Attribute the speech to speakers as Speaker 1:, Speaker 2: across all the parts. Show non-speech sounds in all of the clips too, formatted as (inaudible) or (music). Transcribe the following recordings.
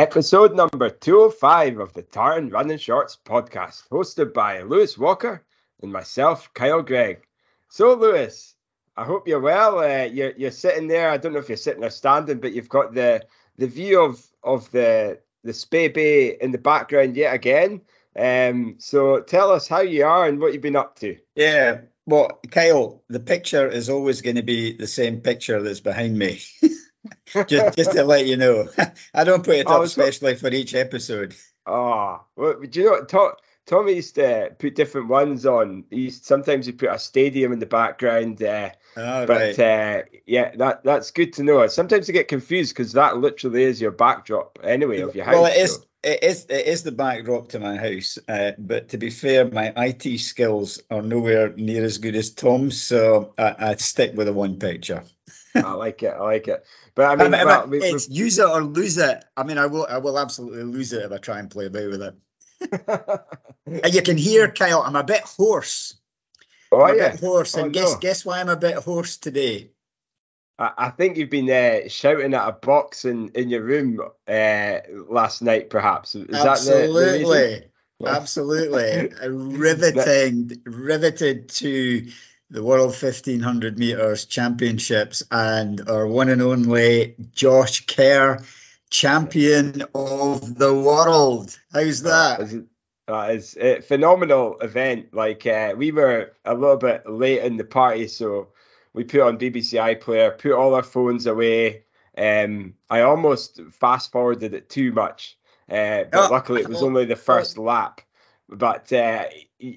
Speaker 1: Episode number 205 of the Tartan Running Shorts podcast, hosted by Lewis Walker and myself, Kyle Gregg. So, Lewis, I hope you're well. Uh, you're, you're sitting there. I don't know if you're sitting or standing, but you've got the the view of of the the Spey Bay in the background yet again. Um, so, tell us how you are and what you've been up to.
Speaker 2: Yeah, well, Kyle, the picture is always going to be the same picture that's behind me. (laughs) just, just to let you know, (laughs) I don't put it up especially for each episode.
Speaker 1: Oh, well, do you know what? Tom, Tommy used to put different ones on. He sometimes he put a stadium in the background. Uh, oh, but right. uh, yeah, that that's good to know. Sometimes I get confused because that literally is your backdrop anyway of your house.
Speaker 2: Well, it is. So. It is it is the backdrop to my house, uh, but to be fair, my IT skills are nowhere near as good as Tom's, so I, I stick with the one picture.
Speaker 1: I like it. I like it. But I mean, I mean
Speaker 2: well, we, it's we, use it or lose it. I mean, I will. I will absolutely lose it if I try and play about with it. (laughs) and you can hear Kyle. I'm a bit hoarse.
Speaker 1: Oh
Speaker 2: I'm a
Speaker 1: yeah, bit
Speaker 2: hoarse. And oh, guess no. guess why I'm a bit hoarse today.
Speaker 1: I, I think you've been uh, shouting at a box in, in your room uh, last night, perhaps. Is
Speaker 2: absolutely,
Speaker 1: that
Speaker 2: the, the absolutely (laughs) riveting, riveted to the World 1500 meters championships and our one and only Josh Kerr, champion of the world. How's that?
Speaker 1: That is a phenomenal event. Like uh, we were a little bit late in the party, so we put on BBC iPlayer, put all our phones away. Um, I almost fast forwarded it too much, uh, but oh, luckily it was only the first lap. But uh,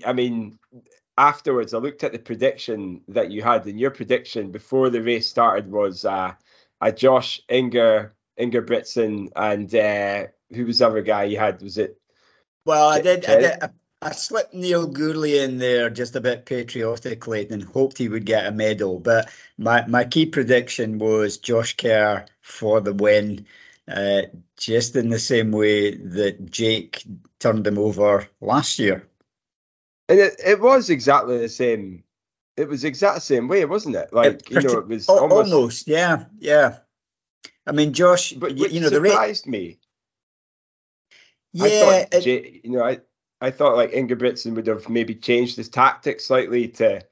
Speaker 1: I mean, afterwards, I looked at the prediction that you had, and your prediction before the race started was uh, a Josh Inger, Ingebrigtsen, and uh, who was the other guy you had? Was it?
Speaker 2: Well, I did. I, did I, slipped Neil Gourley in there just a bit patriotically and hoped he would get a medal. But my, my key prediction was Josh Kerr for the win, uh, just in the same way that Jake turned him over last year.
Speaker 1: And it, it was exactly the same. It was exact same way, wasn't it? Like you know, it was almost,
Speaker 2: almost yeah, yeah. I mean, Josh, but you, you know,
Speaker 1: surprised
Speaker 2: the
Speaker 1: me.
Speaker 2: Yeah,
Speaker 1: I thought, it, you know, I I thought like Ingebrigtsen would have maybe changed his tactics slightly to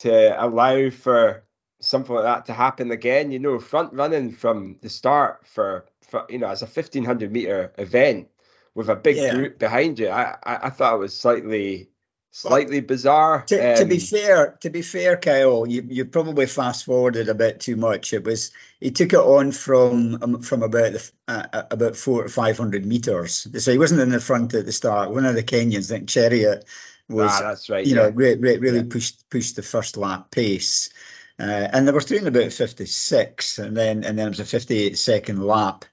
Speaker 1: to allow for something like that to happen again. You know, front running from the start for, for you know as a fifteen hundred meter event with a big yeah. group behind you. I, I, I thought it was slightly slightly bizarre.
Speaker 2: To, um, to, be um, fair, to be fair, Kyle, you, you probably fast forwarded a bit too much. It was he took it on from um, from about the, uh, uh about four to five hundred meters. So he wasn't in the front at the start. One of the Kenyans, I think Cheruiyot, was
Speaker 1: ah, that's right.
Speaker 2: You
Speaker 1: yeah.
Speaker 2: know, re, re, really yeah. pushed pushed the first lap pace. Uh, and they were doing about 56, and then and then it was a 58 second lap.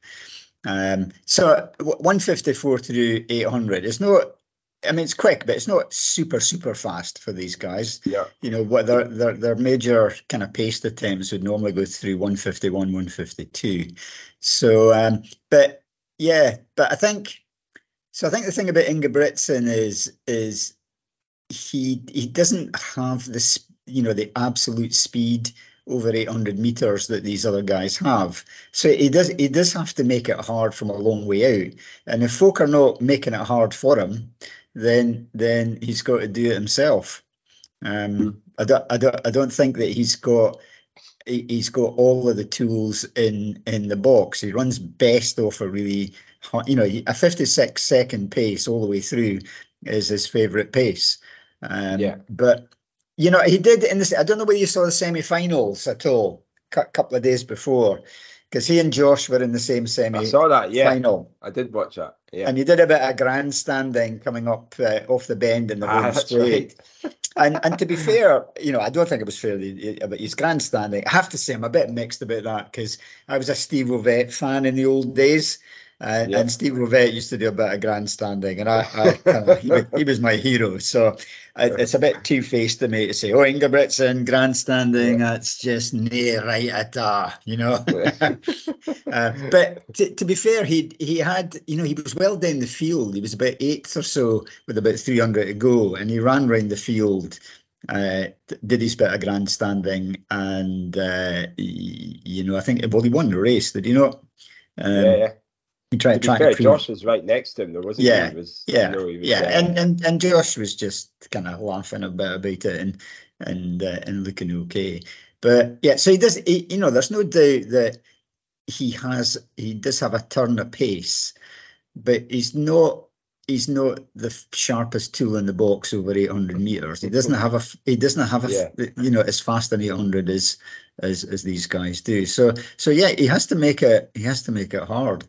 Speaker 2: Um, so 154 to do 800 is not. I mean, it's quick, but it's not super super fast for these guys.
Speaker 1: Yeah.
Speaker 2: You know what their their their major kind of paced attempts would normally go through 151, 152. So, um, but yeah, but I think so. I think the thing about Ingebrigtsen is is he he doesn't have this you know the absolute speed over 800 meters that these other guys have. So he does he does have to make it hard from a long way out. And if folk are not making it hard for him, then then he's got to do it himself. Um, mm. I don't I don't I don't think that he's got he's got all of the tools in in the box. He runs best off a really you know a 56 second pace all the way through is his favorite pace. Um, yeah, but you know, he did in this. I don't know whether you saw the semi-finals at all. A couple of days before, because he and Josh were in the same semi. I
Speaker 1: saw that. Yeah, final. I did watch that. Yeah,
Speaker 2: and he did a bit of grandstanding coming up uh, off the bend in the ah, home straight. Right. (laughs) and and to be fair, you know, I don't think it was fair about his grandstanding. I have to say, I'm a bit mixed about that because I was a Steve Ovett fan in the old days. Uh, And Steve Ovett used to do a bit of grandstanding, and I, I (laughs) uh, he, he, was my hero. So I, it's a bit two faced to me to say, "Oh, Ingebrigtsen grandstanding, yeah. that's just near right at all," you know. (laughs) (laughs) uh, but to, to, be fair, he he had, you know, he was well down the field. He was about eighth or so with about 300 to go, and he ran round the field. Uh, did his bit of grandstanding, and uh, you know, I think well, he won the race. Did he not?
Speaker 1: Um, yeah, yeah
Speaker 2: He tried
Speaker 1: to
Speaker 2: trying
Speaker 1: fair, Josh was right next to him, though, wasn't
Speaker 2: Yeah,
Speaker 1: he? was,
Speaker 2: yeah,
Speaker 1: you know, he was,
Speaker 2: yeah,
Speaker 1: uh,
Speaker 2: and, and and Josh was just kind of laughing a bit about it and and uh, and looking okay. But yeah, so he does. He, you know, there's no doubt that he has. He does have a turn of pace, but he's not. He's not the sharpest tool in the box over 800 meters. He doesn't have a. He doesn't have a. f- You know, as fast an 800 as as as these guys do. So so yeah, he has to make it. He has to make it hard.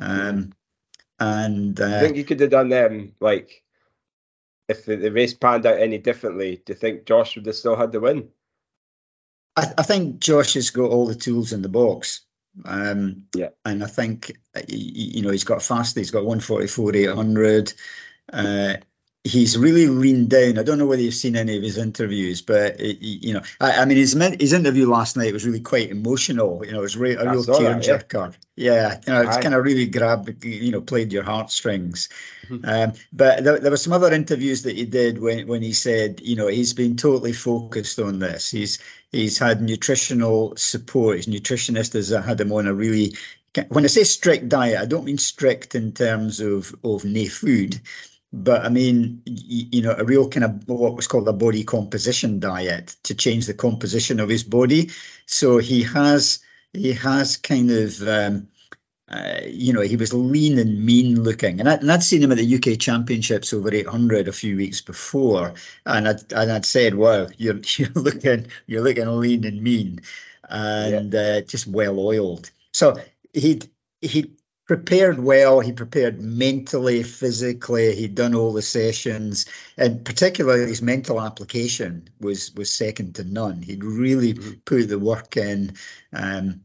Speaker 2: Um, and
Speaker 1: I
Speaker 2: uh,
Speaker 1: think you could have done them like if the, the race panned out any differently. Do you think Josh would have still had the win?
Speaker 2: I, I think Josh has got all the tools in the box. Um,
Speaker 1: Yeah.
Speaker 2: And I think, uh, you know, he's got fast, he's got 144, 800. Uh, he's really leaned down. I don't know whether you've seen any of his interviews, but, uh, y- you know, I, I mean, his, his interview last night was really quite emotional. You know, it was re- a real
Speaker 1: that, yeah.
Speaker 2: Yeah. You know, it's kind of really grabbed, you know, played your heartstrings.
Speaker 1: Mhm.
Speaker 2: Um, but there, there were some other interviews that he did when, when he said, you know, he's been totally focused on this. He's he's had nutritional support. His nutritionist has had him on a really when I say strict diet, I don't mean strict in terms of of no food, but I mean y- you know a real kind of what was called a body composition diet to change the composition of his body. So he has he has kind of um, uh, you know, he was lean and mean looking, and, I, and I'd seen him at the UK Championships over 800 a few weeks before, and I'd and I'd said, "Wow, you're (laughs) you're looking you're looking lean and mean, and uh, just well oiled." So he'd he prepared well. He prepared mentally, physically. He'd done all the sessions, and particularly his mental application was was second to none. He'd really
Speaker 1: Mhm.
Speaker 2: put the work in, um,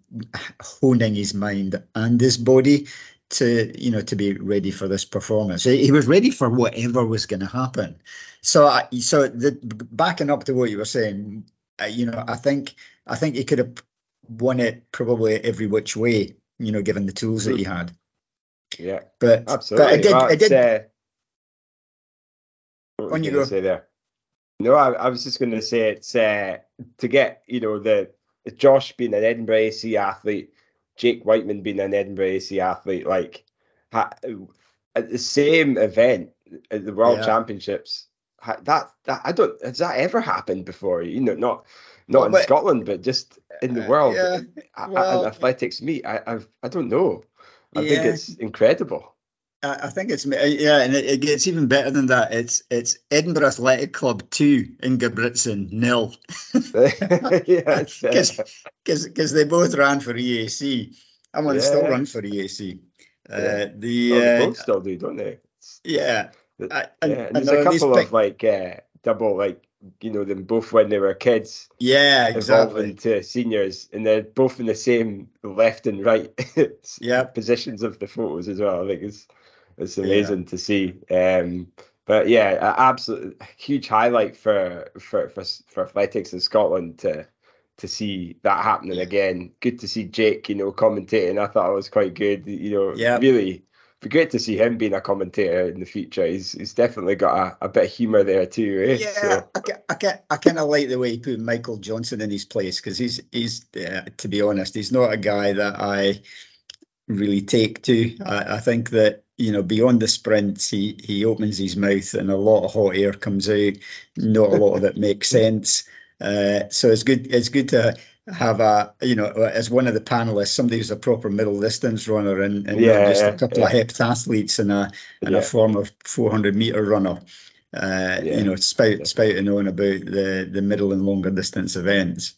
Speaker 2: honing his mind and his body to you know to be ready for this performance. He he was ready for whatever was going to happen. So I, so the backing up to what you were saying, uh, you know, I think I think he could have won it probably every which way, you know, given the tools that he had.
Speaker 1: Yeah,
Speaker 2: But
Speaker 1: absolutely.
Speaker 2: but I did I did
Speaker 1: uh, what
Speaker 2: On you go.
Speaker 1: Say there. No, I, I was just going to say it's uh, to get you know the Josh being an Edinburgh AC athlete, Jake Whiteman being an Edinburgh AC athlete, like ha, at the same event at the World
Speaker 2: Yeah.
Speaker 1: Championships. ha- That, that I don't has that ever happened before? You know, not not
Speaker 2: Well,
Speaker 1: in Scotland, but just in the
Speaker 2: Uh,
Speaker 1: world.
Speaker 2: yeah, well-
Speaker 1: an athletics meet. I I've, I don't know. I think it's incredible.
Speaker 2: I I think it's yeah, and it, it gets even better than that. It's it's Edinburgh Athletic Club two, Ingebrigtsen nil. (laughs)
Speaker 1: yeah, (laughs) uh,
Speaker 2: because because they both ran for EAC. I'm going to still run for EAC. Uh,
Speaker 1: Yeah.
Speaker 2: the
Speaker 1: well, they
Speaker 2: uh,
Speaker 1: both still do, don't they?
Speaker 2: Yeah, I, and,
Speaker 1: yeah, and
Speaker 2: and
Speaker 1: there's a couple of like uh, double, like you know, them both when they were kids
Speaker 2: yeah, exactly.
Speaker 1: to seniors, and they're both in the same left and right (laughs)
Speaker 2: Yeah,
Speaker 1: positions of the photos as well. I think it's it's
Speaker 2: Yeah.
Speaker 1: amazing to see. Um, but yeah, a absolute huge highlight for for for for athletics in Scotland to to see that happening
Speaker 2: Yeah.
Speaker 1: again. Good to see Jake, you know, commentating. I thought it was quite good. You know,
Speaker 2: Yeah.
Speaker 1: really be great to see him being a commentator in the future. He's he's definitely got a, a bit of humour there too. Eh?
Speaker 2: yeah.
Speaker 1: So,
Speaker 2: I, I, I kind of like the way he put Michael Johnson in his place because he's he's uh, to be honest, he's not a guy that I really take to. I, I think that you know beyond the sprints, he he opens his mouth and a lot of hot air comes out. Not a lot of it makes sense. Uh, so it's good. It's good to have a you know as one of the panelists, somebody who's a proper middle distance runner and, and
Speaker 1: Yeah,
Speaker 2: just a couple of heptathletes and a and
Speaker 1: Yeah.
Speaker 2: a former 400 meter runner. Uh,
Speaker 1: Yeah.
Speaker 2: You know, spout, spouting on about the the middle and longer distance events.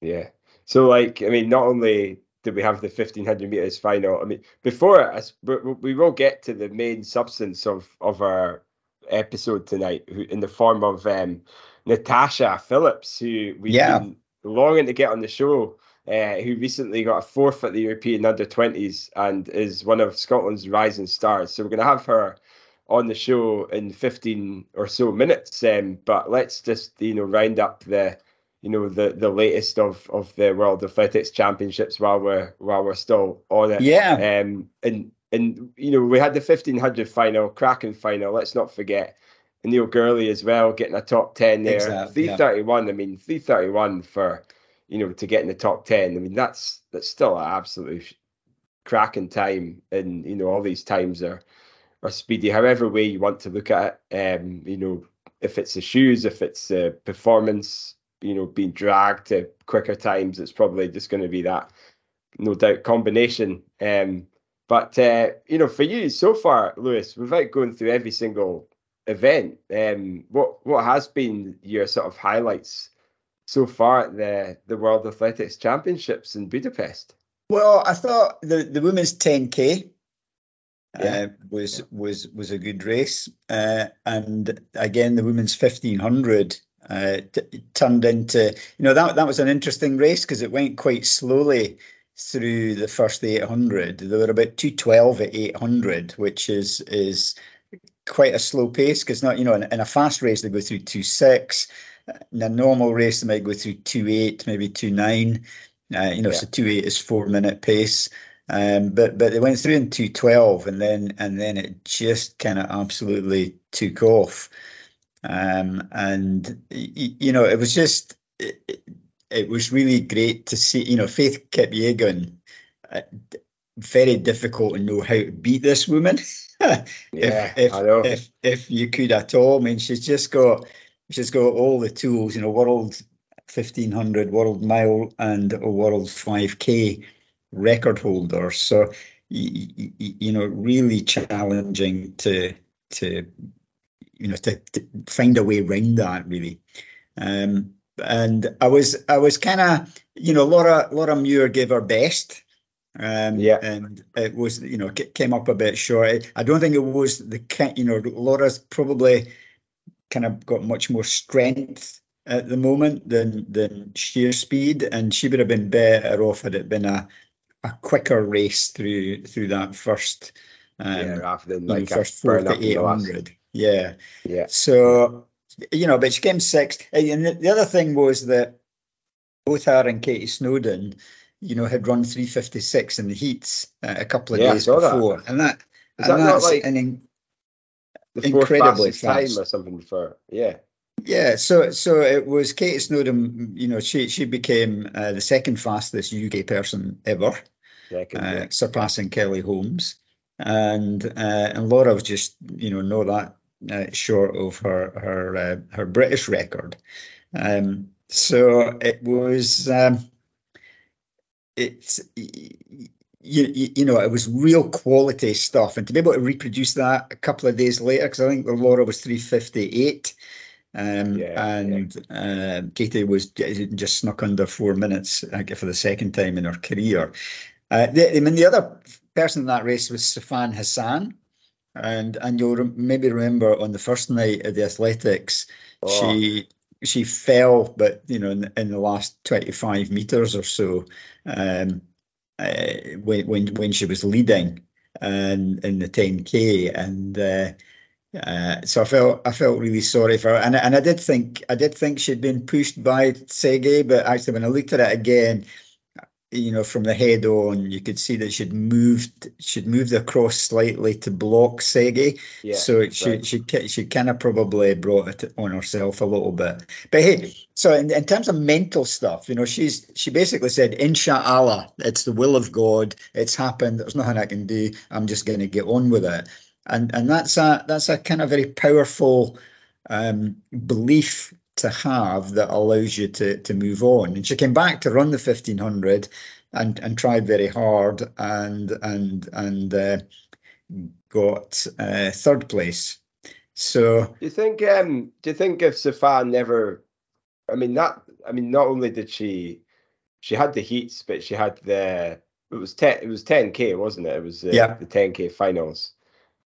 Speaker 1: Yeah. So, like, I mean, not only did we have the 1500 meters final, I mean, before us, we, we will get to the main substance of, of our episode tonight who, in the form of um, Natasha Phillips, who we've
Speaker 2: Yeah.
Speaker 1: been longing to get on the show, uh, who recently got a fourth at the European under 20s and is one of Scotland's rising stars. So, we're going to have her on the show in 15 or so minutes. Um, but let's just, you know, round up the you know the the latest of of the World Athletics Championships while we're while we're still on it.
Speaker 2: Yeah,
Speaker 1: Um, and and you know we had the fifteen hundred final, cracking final. Let's not forget Neil Gourley as well, getting a top ten there.
Speaker 2: Exactly, yeah.
Speaker 1: Three thirty one. I mean, three thirty one for you know to get in the top ten. I mean that's that's still an absolutely cracking time, and you know all these times are are speedy. However way you want to look at it, um, you know, if it's the shoes, if it's the performance, you know, being dragged to quicker times, it's probably just going to be that, no doubt, combination. Um, but uh, you know, for you so far, Lewis, without going through every single event, um, what what has been your sort of highlights so far at the the World Athletics Championships in Budapest?
Speaker 2: Well, I thought the the women's 10k yeah. uh, was was was a good race, uh, and again the women's 1500 uh, t- turned into you know that that was an interesting race because it went quite slowly through the first 800. They were about 212 at 800, which is is quite a slow pace because not you know in, in, a fast race they go through two six, In a normal race they might go through two eight maybe 29. Uh, you know, yeah. so 28 is four minute pace. Um, but but they went through in 212 and then and then it just kind of absolutely took off. Um, and you know it was just it, it was really great to see, you know, Faith Kipyegon, very difficult to know how to beat this woman. (laughs)
Speaker 1: if, yeah, if, I know.
Speaker 2: If, if you could at all. I mean, she's just got, she's got all the tools, you know, world 1500, world mile, and a world 5K record holder. So, you, you know, really challenging to, to, you know, to, to find a way around that, really. Um, and I was I was kind of you know Laura Laura Muir gave her best. Um, yeah, and it was you know came up a bit short. I don't think it was the you know Laura's probably kind of got much more strength at the moment than than sheer speed, and she would have been better off had it been a a quicker race through through that first
Speaker 1: um, yeah, rather than like
Speaker 2: first four to eight hundred. Yeah,
Speaker 1: yeah.
Speaker 2: So you know, but she came sixth. And the other thing was that both her and Katie Snowden, you know, had run 356 in the heats uh, a couple of yeah, days before, And
Speaker 1: that.
Speaker 2: and that
Speaker 1: is and that not like
Speaker 2: an
Speaker 1: in, incredibly fast time or something for yeah.
Speaker 2: Yeah, so so it was Kate Snowden. You know, she she became uh, the second fastest UK person ever,
Speaker 1: second, uh, yeah.
Speaker 2: surpassing Kelly Holmes, and uh, and Laura was just you know know that uh, short of her her uh, her British record. Um, so it was um, it's you, you, know it was real quality stuff, and to be able to reproduce that a couple of days later, because I think the Laura was three fifty eight. Um, yeah, and yeah. Uh, Katie was just snuck under four minutes for the second time in her career. Uh, the, I mean, the other person in that race was Sifan Hassan, and and you'll re- maybe remember on the first night of the athletics, oh. she she fell, but you know, in, in the last 25 meters or so, um, uh, when when when she was leading, and in the 10k, and uh, uh, so I felt I felt really sorry for her, and and I did think I did think she'd been pushed by Tsegay, but actually when I looked at it again, you know, from the head on, you could see that she'd moved, she'd moved across slightly to block Tsegay. Yeah, so she, right. she, she, she kind of probably brought it on herself a little bit. But hey, so in, in terms of mental stuff, you know, she's, she basically said, Inshallah, it's the will of God. It's happened. There's nothing I can do. I'm just going to get on with it. And, and that's a, that's a kind of very powerful um, belief to have that allows you to to move on. And she came back to run the 1500 and and tried very hard and and and uh, got uh, third place. So
Speaker 1: do you think um do you think if Sifan never I mean that I mean not only did she she had the heats but she had the it was 10 it was 10k wasn't it it was uh, yeah. the 10k finals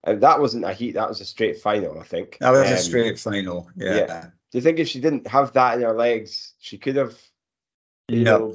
Speaker 1: that wasn't a heat that was a straight final i think
Speaker 2: that was um, a straight final yeah. yeah
Speaker 1: do you think if she didn't have that in her legs, she could have?
Speaker 2: no, know,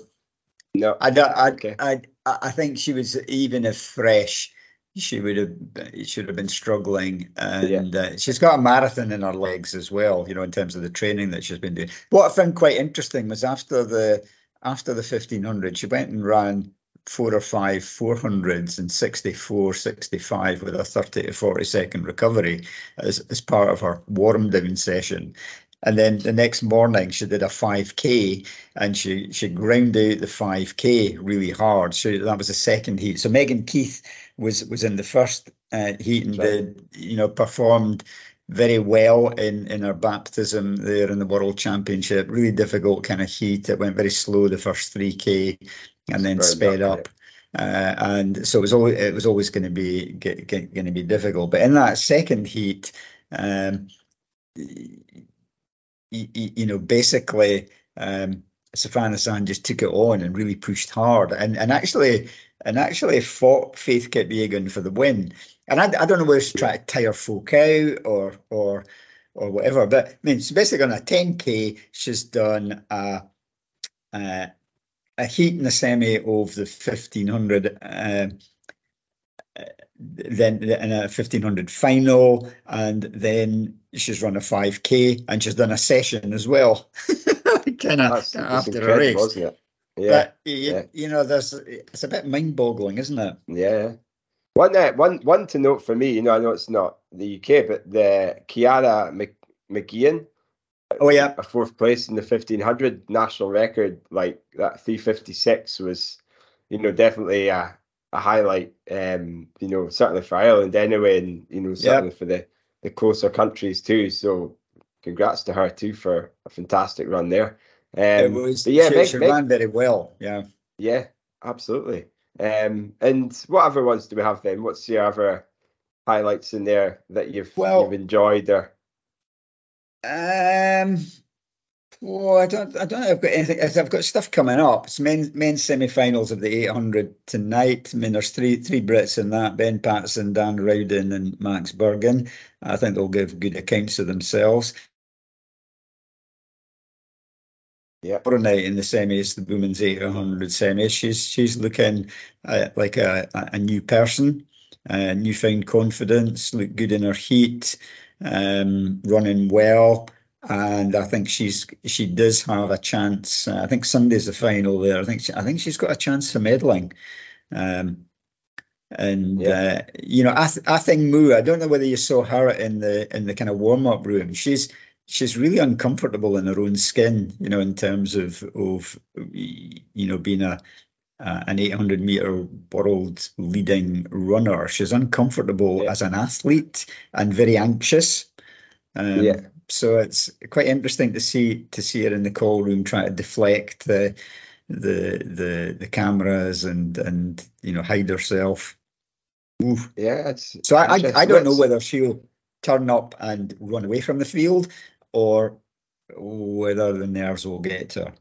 Speaker 2: no. I don't. I, okay. I, I think she was even if fresh, she would have should have been struggling, and yeah. uh, she's got a marathon in her legs as well. You know, in terms of the training that she's been doing. What I found quite interesting was after the after the fifteen hundred, she went and ran four or five 400s and 64, 65 with a 30 to 40 second recovery as, as part of her warm down session. and then the next morning she did a 5k and she she ground out the 5k really hard. So that was the second heat. So Megan Keith was was in the first uh, heat and right. did you know performed very well in in her baptism there in the World Championship. Really difficult kind of heat. It went very slow the first 3k and then sped up. Uh, and so it was always it was always going to be going to be difficult. But in that second heat, um, you, you, know, basically, um, Sifan just took it on and really pushed hard, and and actually and actually fought Faith Kipyegon for the win. And I, I don't know whether she's trying to tire folk out or or or whatever. But I mean, it's basically on a 10k, she's done a, a, a heat in the semi of the 1500. Uh, then in a 1500 final, and then she's run a 5k, and she's done a session as well, (laughs) kind of after a race. Yeah, but, you, yeah. you know, there's it's a bit mind-boggling, isn't it?
Speaker 1: Yeah. One, uh, one, one to note for me, you know, I know it's not the UK, but the Ciara Mc, Mageean
Speaker 2: Oh yeah,
Speaker 1: a fourth place in the 1500 national record, like that 356 was, you know, definitely a, a highlight. Um, you know, certainly for Ireland anyway, and you know, certainly yep. for the the closer countries too. So, congrats to her too for a fantastic run there.
Speaker 2: Um, it was, yeah, she, Meg, she Meg, ran very well. Yeah,
Speaker 1: yeah, absolutely. Um, and what other ones do we have then? What's your other highlights in there that you've well, you've enjoyed or
Speaker 2: um, well, I don't, I don't know. I've got anything. I've got stuff coming up. It's men's men's semi-finals of the 800 tonight. I mean, there's three three Brits in that: Ben Pattison, Dan Rowden, and Max Burgin. I think they'll give good accounts of themselves.
Speaker 1: Yeah.
Speaker 2: night in the semis, the women's 800 semis. She's she's looking uh, like a, a new person, uh, newfound confidence, look good in her heat um, running well. And I think she's she does have a chance. Uh, I think Sunday's the final there. I think she, I think she's got a chance for medaling. Um, and yeah. uh, you know, I, th- Athing Mu. I don't know whether you saw her in the in the kind of warm up room. She's she's really uncomfortable in her own skin. You know, in terms of of you know being a uh, an 800 meter world leading runner. She's uncomfortable yeah. as an athlete and very anxious. Um, yeah. So it's quite interesting to see to see her in the call room trying to deflect the the the the cameras and and you know hide herself.
Speaker 1: Yeah, it's
Speaker 2: so I I, I don't know whether she'll turn up and run away from the field or whether the nerves will get to her.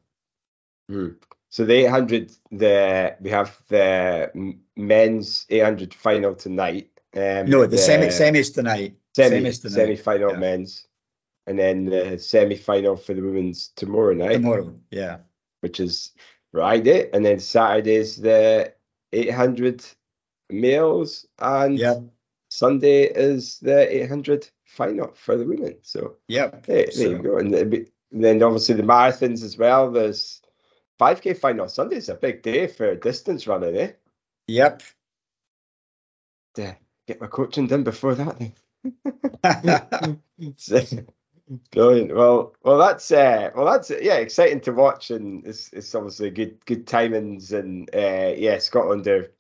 Speaker 1: Hmm. So the 800, the we have the men's 800 final tonight.
Speaker 2: Um, no, the, the semi semis tonight.
Speaker 1: Semi semis tonight. Semi final yeah. men's, and then the semi final for the women's tomorrow night.
Speaker 2: Tomorrow, yeah.
Speaker 1: Which is Friday, and then Saturday is the 800 males, and
Speaker 2: yeah.
Speaker 1: Sunday is the 800 final for the women. So
Speaker 2: yeah,
Speaker 1: hey, there so. you go. And then obviously the marathons as well. There's 5k final Sunday is a big day for distance running, eh?
Speaker 2: Yep.
Speaker 1: Yeah, get my coaching done before that then. (laughs) (laughs) brilliant. Well, well, that's uh, well, that's yeah, exciting to watch, and it's, it's obviously good good timings, and uh, yeah, Scotland are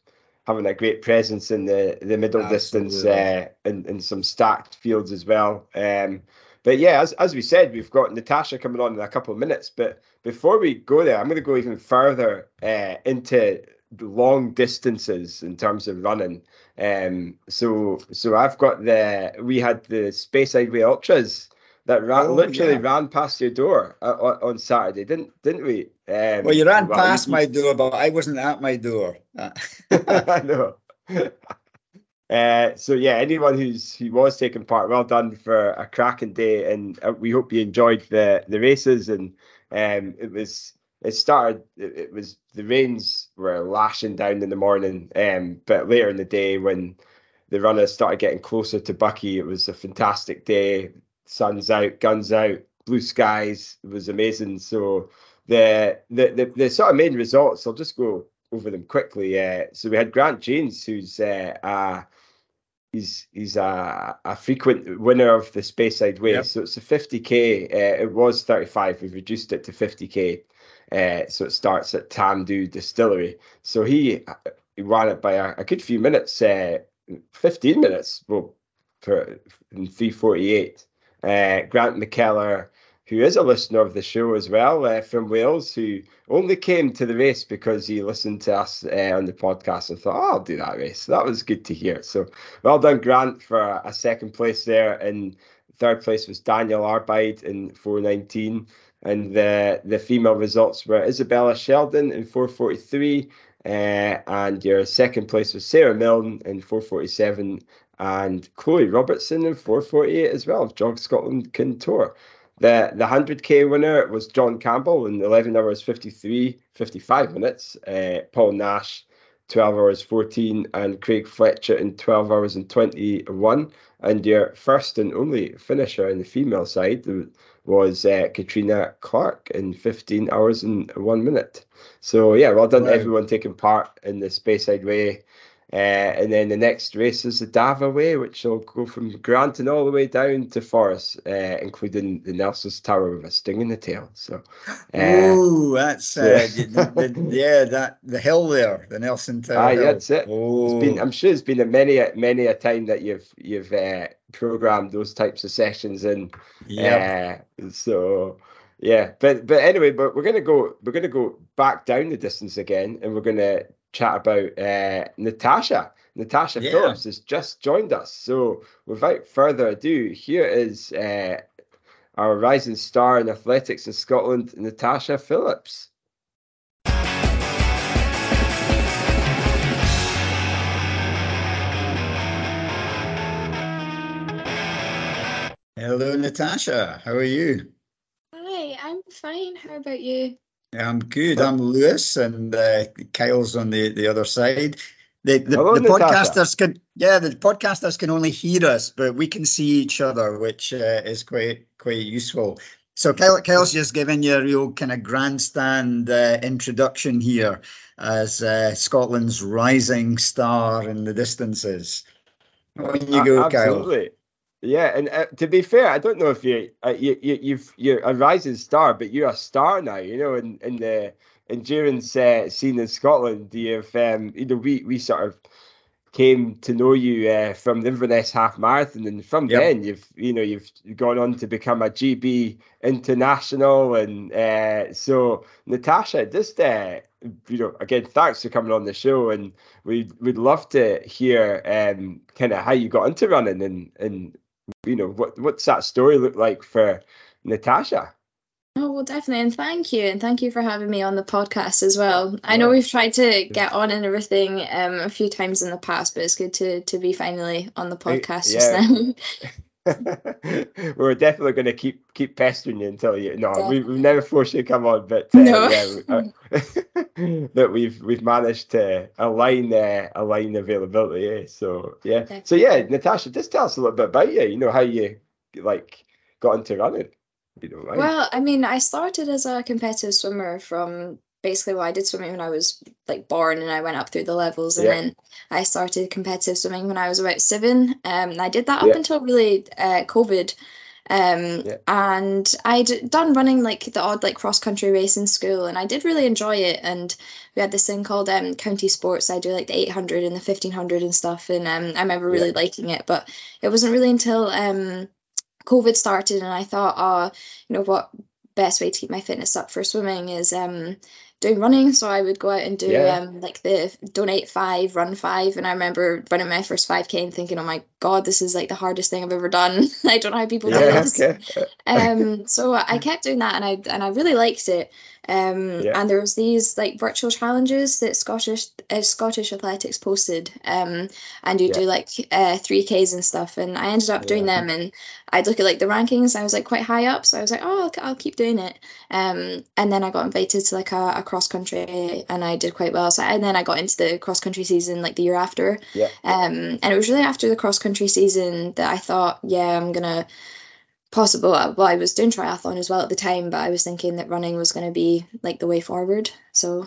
Speaker 1: having a great presence in the the middle Absolutely. distance uh, and, and some stacked fields as well. Um, but yeah, as, as we said, we've got Natasha coming on in a couple of minutes. But before we go there, I'm going to go even further uh, into long distances in terms of running. Um, so so I've got the we had the Speyside Way Ultras that ran, oh, literally yeah. ran past your door uh, on, on, Saturday, didn't didn't we?
Speaker 2: Um, well, you ran past my door, but I wasn't at my door. (laughs)
Speaker 1: I know. (laughs) Uh, so yeah, anyone who's who was taking part, well done for a cracking day, and uh, we hope you enjoyed the the races. And um, it was it started. It, it, was the rains were lashing down in the morning, um, but later in the day when the runners started getting closer to Buckie, it was a fantastic day. Sun's out, guns out, blue skies. It was amazing. So the the the, the sort of main results, I'll just go over them quickly. Uh, so we had Grant James, who's uh, he's he's a, a frequent winner of the Speyside Way. Yep. So it's a 50k. Uh, it was 35. We've reduced it to 50k. Uh, so it starts at Tamdhu Distillery. So he, he ran it by a, a good few minutes, uh, 15 minutes. Well, for in 348. Uh, Grant McKellar who is a listener of the show as well uh, from Wales, who only came to the race because he listened to us uh, on the podcast and thought, oh, I'll do that race. So that was good to hear. So well done, Grant, for a second place there. And third place was Daniel Arbide in 419. And the, the female results were Isabella Sheldon in 443. Uh, and your second place was Sarah Milne in 447 and Chloe Robertson in 448 as well of Jog Scotland Contour. The the 100k winner was John Campbell in 11 hours 53 55 minutes. Uh, Paul Nash 12 hours 14 and Craig Fletcher in 12 hours and 21. And your first and only finisher in the female side was uh, Katrina Clark in 15 hours and one minute. So yeah, well done right. everyone taking part in the Speyside Way uh, and then the next race is the Dava Way, which will go from Grantown all the way down to Forres, uh, including the Nelson's Tower with a sting in the tail. So, uh,
Speaker 2: oh, that's uh, the, the, yeah, that the hill there, the Nelson Tower.
Speaker 1: Ah, that's it. Oh. Been, I'm sure it's been a many, many a time that you've you've uh, programmed those types of sessions, and yeah, uh, so yeah. But but anyway, but we're gonna go we're gonna go back down the distance again, and we're gonna chat about uh, Natasha. Natasha yeah. Phillips has just joined us. So without further ado, here is uh, our rising star in athletics in Scotland, Natasha Phillips.
Speaker 2: Hello, Natasha. How are you?
Speaker 3: Hi, I'm fine. How about you?
Speaker 2: I'm good. I'm Lewis, and uh, Kyle's on the, the other side. The, the, Hello, the podcasters can yeah the podcasters can only hear us, but we can see each other, which uh, is quite quite useful. So Kyle, Kyle's just giving you a real kind of grandstand uh, introduction here as uh, Scotland's rising star in the distances. When you go, Absolutely. Kyle.
Speaker 1: Yeah, and uh, to be fair, I don't know if you, uh, you, you you've you're a rising star, but you're a star now. You know, in in the endurance uh, scene in Scotland, you've um, you know we we sort of came to know you uh, from the Inverness Half Marathon, and from yep. then you've you know you've gone on to become a GB international, and uh, so Natasha, just uh, you know, again, thanks for coming on the show, and we would love to hear um, kind of how you got into running and and you know, what what's that story look like for Natasha?
Speaker 3: Oh well, definitely, and thank you, and thank you for having me on the podcast as well. I know we've tried to get on and everything um, a few times in the past, but it's good to to be finally on the podcast yeah. just now. (laughs) (laughs)
Speaker 1: we're definitely going to keep keep pestering you until you. No, we, we've never forced you to come on, but uh, no. yeah, uh, (laughs) that we've we've managed to align uh, align availability. Eh? So yeah, definitely. so yeah, Natasha, just tell us a little bit about you. You know how you like got into running. You know,
Speaker 3: right? Well, I mean, I started as a competitive swimmer from basically well, I did swimming when I was like born and I went up through the levels and yeah. then I started competitive swimming when I was about seven. Um, and I did that up yeah. until really uh, COVID. Um, yeah. and I'd done running like the odd like cross country race in school and I did really enjoy it. And we had this thing called um, county sports. I do like the 800 and the 1500 and stuff. And um, I remember really liking it, but it wasn't really until um, COVID started and I thought, oh, you know what, best way to keep my fitness up for swimming is um doing running. So I would go out and do yeah. um like the donate five, run five. And I remember running my first 5k and thinking, oh my god, this is like the hardest thing I've ever done. (laughs) I don't know how people yeah, do this. Okay. um so I kept doing that and I and I really liked it. Um, yeah. and there was these like virtual challenges that Scottish uh, Scottish Athletics posted, um, and you yeah. do like uh, three uh, Ks and stuff. And I ended up doing them, and I'd look at like the rankings. I was like quite high up, so I was like, oh, I'll, I'll keep doing it. Um, and then I got invited to like a, a, cross country, and I did quite well. So and then I got into the cross country season like the year after. Yeah. Um, and it was really after the cross country season that I thought, yeah, I'm gonna possible. Uh, well, I was doing triathlon as well at the time, but I was thinking that running was going to be like the way forward. So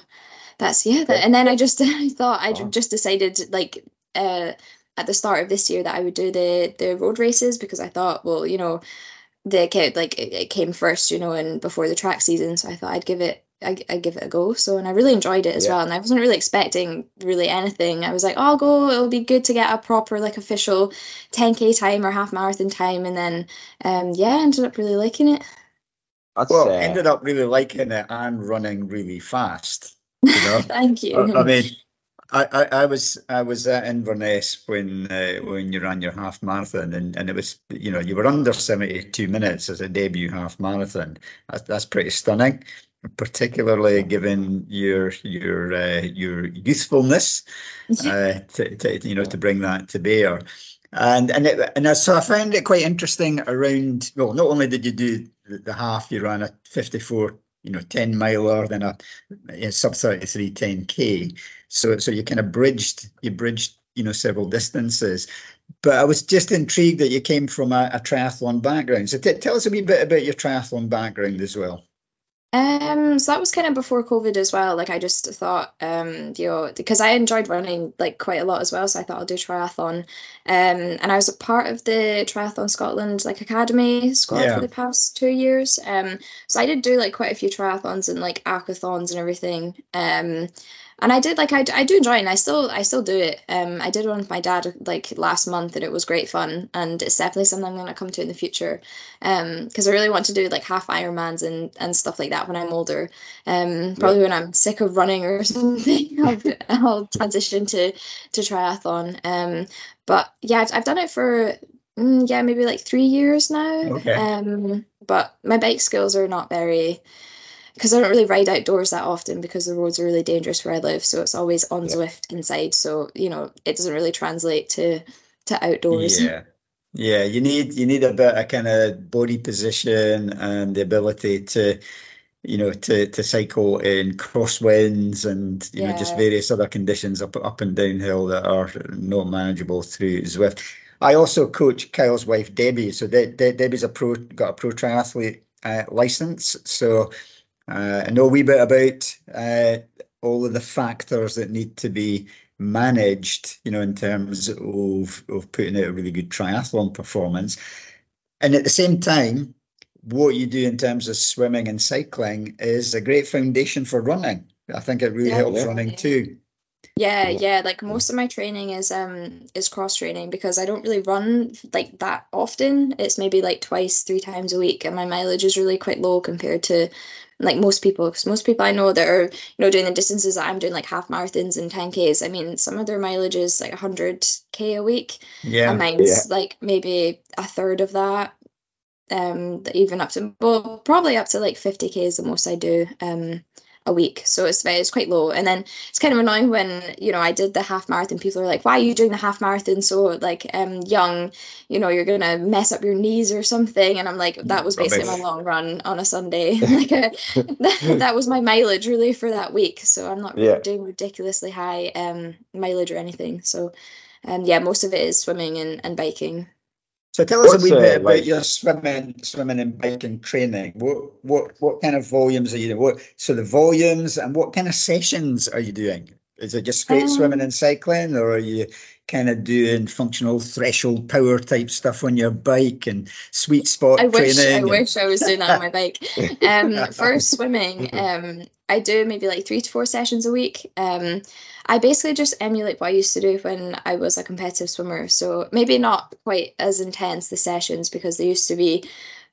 Speaker 3: that's yeah. That, and then I just (laughs) I thought I just decided like uh, at the start of this year that I would do the the road races because I thought, well, you know, the like it, it came first, you know, and before the track season, so I thought I'd give it I, I give it a go. So and I really enjoyed it as yeah. well. And I wasn't really expecting really anything. I was like, oh, I'll go. It'll be good to get a proper like official 10k time or half marathon time. And then um yeah, I ended up really liking it.
Speaker 2: That's, well, uh... ended up really liking it and running really fast. You know? (laughs)
Speaker 3: Thank you.
Speaker 2: I, I mean, I, I, I, was I was at Inverness when uh, when you ran your half marathon and, and it was you know you were under 72 minutes as a debut half marathon. That's, that's pretty stunning particularly given your your uh, your youthfulness, uh, to, to, you know to bring that to bear. And and it, and so I found it quite interesting around. Well, not only did you do the, the half, you ran a 54, you know, 10 miler, then a, a sub 33 10k. So so you kind of bridged you bridged you know several distances. But I was just intrigued that you came from a, a triathlon background. So t- tell us a wee bit about your triathlon background as well.
Speaker 3: Um, so that was kind of before COVID as well. Like I just thought, um, you know, because I enjoyed running like quite a lot as well. So I thought I'll do triathlon. Um, and I was a part of the Triathlon Scotland like academy squad yeah. for the past two years. Um, so I did do like quite a few triathlons and like aquathons and everything. Um, and I did like I, I do enjoy it and I still I still do it. Um, I did one with my dad like last month and it was great fun and it's definitely something I'm gonna come to in the future. Um, because I really want to do like half Ironmans and and stuff like that when I'm older. Um, probably yeah. when I'm sick of running or (laughs) something, I'll, I'll transition to to triathlon. Um, but yeah, I've done it for mm, yeah maybe like three years now. Okay. Um, but my bike skills are not very because I don't really ride outdoors that often because the roads are really dangerous where I live. So it's always on yeah. Zwift inside. So you know it doesn't really translate to to outdoors.
Speaker 2: Yeah, yeah. You need you need a bit of kind of body position and the ability to you know to to cycle in crosswinds and you yeah. know just various other conditions up up and downhill that are not manageable through Zwift. I also coach Kyle's wife Debbie. So De- De- Debbie's a pro got a pro triathlete uh, license. So uh, I know a wee bit about uh, all of the factors that need to be managed, you know, in terms of of putting out a really good triathlon performance. And at the same time, what you do in terms of swimming and cycling is a great foundation for running. I think it really yeah, helps yeah. running too.
Speaker 3: Yeah, yeah. Like most of my training is um is cross training because I don't really run like that often. It's maybe like twice, three times a week, and my mileage is really quite low compared to like most people because most people i know that are you know doing the distances that i'm doing like half marathons and 10ks i mean some of their mileage is like 100k a week
Speaker 2: yeah
Speaker 3: and mine's yeah. like maybe a third of that um even up to well probably up to like 50k is the most i do um a week. So it's it's quite low. And then it's kind of annoying when, you know, I did the half marathon, people are like, Why are you doing the half marathon so like um young? You know, you're gonna mess up your knees or something. And I'm like, that was basically my long run on a Sunday. (laughs) (laughs) like a, that, that was my mileage really for that week. So I'm not yeah. doing ridiculously high um mileage or anything. So um yeah, most of it is swimming and, and biking.
Speaker 2: So tell us What's, a wee bit uh, about like, your swimming, swimming and biking training. What what what kind of volumes are you doing? What so the volumes and what kind of sessions are you doing? Is it just straight um, swimming and cycling, or are you kind of doing functional threshold power type stuff on your bike and sweet spot
Speaker 3: I
Speaker 2: wish,
Speaker 3: training? I wish I was doing that on my bike. Um, (laughs) for swimming, um, I do maybe like three to four sessions a week. Um, I basically just emulate what I used to do when I was a competitive swimmer. So maybe not quite as intense the sessions because they used to be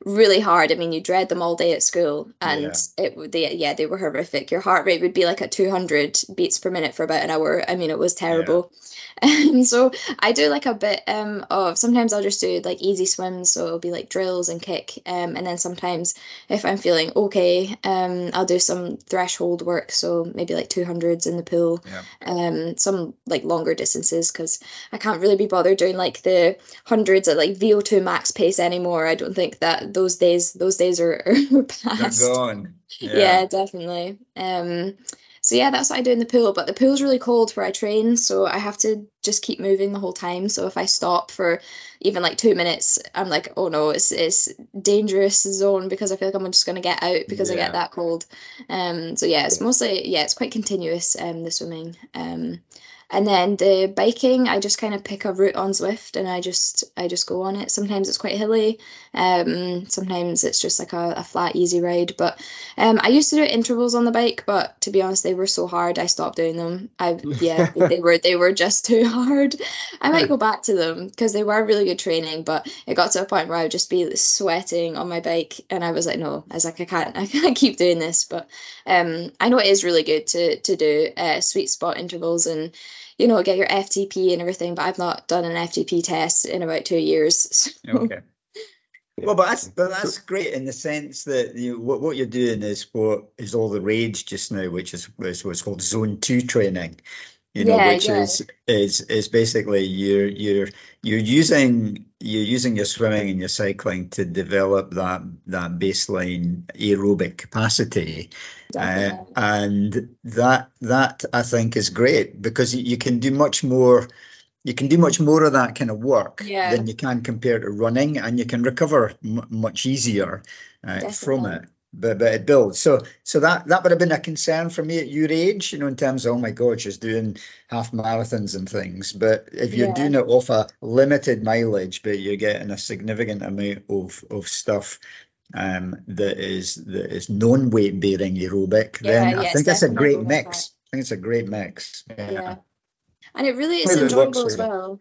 Speaker 3: really hard. I mean, you dread them all day at school, and yeah. it would they yeah they were horrific. Your heart rate would be like at 200 beats per minute for about an hour. I mean, it was terrible. Yeah. (laughs) And so I do like a bit um, of sometimes I'll just do like easy swims, so it'll be like drills and kick. Um, and then sometimes if I'm feeling okay, um, I'll do some threshold work, so maybe like 200s in the pool, yeah. um, some like longer distances because I can't really be bothered doing like the hundreds at like VO2 max pace anymore. I don't think that those days those days are, (laughs) are past.
Speaker 2: They're gone. (laughs)
Speaker 3: Yeah. yeah, definitely. Um, so yeah, that's what I do in the pool. But the pool's really cold where I train, so I have to just keep moving the whole time. So if I stop for even like two minutes, I'm like, oh no, it's it's dangerous zone because I feel like I'm just gonna get out because yeah. I get that cold. Um, so yeah, it's mostly yeah, it's quite continuous. Um, the swimming. Um, and then the biking, I just kind of pick a route on Zwift and I just I just go on it. Sometimes it's quite hilly, um, sometimes it's just like a, a flat easy ride. But um, I used to do intervals on the bike, but to be honest, they were so hard I stopped doing them. I yeah, (laughs) they were they were just too hard. I might go back to them because they were really good training, but it got to a point where I would just be sweating on my bike, and I was like, no, I was like, I can't, (laughs) I can't keep doing this. But um, I know it is really good to to do uh, sweet spot intervals and you know, get your FTP and everything, but I've not done an FTP test in about two years. (laughs)
Speaker 2: So. Okay. Well, but that's but that's great in the sense that you what what you're doing is what is all the rage just now, which is, is what's called zone two training. You know, yeah, which yeah. is is is basically you're you're you're using you're using your swimming and your cycling to develop that that baseline aerobic capacity, uh, and that that I think is great because you can do much more you can do much more of that kind of work yeah. than you can compared to running, and you can recover m- much easier uh, from it. But, but it builds. So so that that would have been a concern for me at your age, you know, in terms of oh my god, she's doing half marathons and things. But if you're yeah. doing it off a limited mileage, but you're getting a significant amount of of stuff um, that is that is non weight bearing aerobic, yeah, then I think that's a great mix. I think it's a great mix.
Speaker 3: yeah and it really is enjoyable as well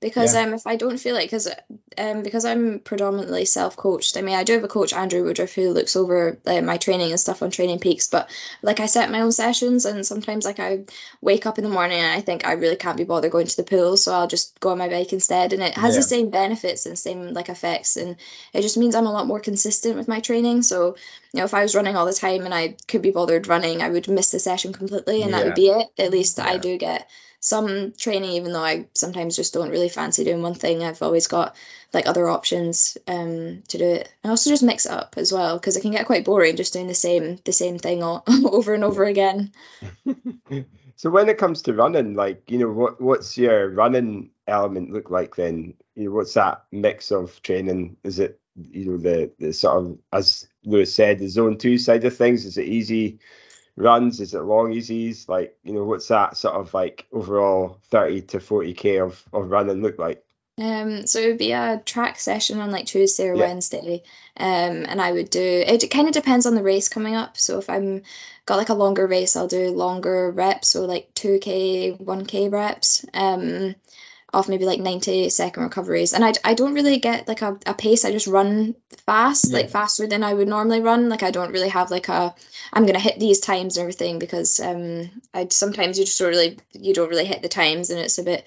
Speaker 3: because yeah. um if I don't feel like because um because I'm predominantly self coached. I mean I do have a coach Andrew Woodruff who looks over uh, my training and stuff on Training Peaks, but like I set my own sessions and sometimes like I wake up in the morning and I think I really can't be bothered going to the pool, so I'll just go on my bike instead, and it has yeah. the same benefits and same like effects, and it just means I'm a lot more consistent with my training. So you know if I was running all the time and I could be bothered running, I would miss the session completely, and yeah. that would be it. At least I do get some training, even though I sometimes just don't really fancy doing one thing. I've always got like other options um, to do it, and also just mix it up as well because it can get quite boring just doing the same the same thing all, (laughs) over and over again. (laughs)
Speaker 1: so when it comes to running, like you know, what what's your running element look like then? You know, what's that mix of training? Is it you know the the sort of as Lewis said, the zone two side of things? Is it easy? Runs? Is it long easies? Like, you know, what's that sort of like overall 30 to 40k of, of running look like?
Speaker 3: Um, so it would be a track session on like Tuesday or yeah. Wednesday. Um, and I would do it kind of depends on the race coming up. So if I'm got like a longer race, I'll do longer reps, so like 2k, 1k reps. Um, off maybe like 90 second recoveries. And I, I don't really get like a, a pace. I just run fast yeah. like faster than I would normally run. Like I don't really have like a I'm gonna hit these times and everything because um I sometimes you just don't really you don't really hit the times and it's a bit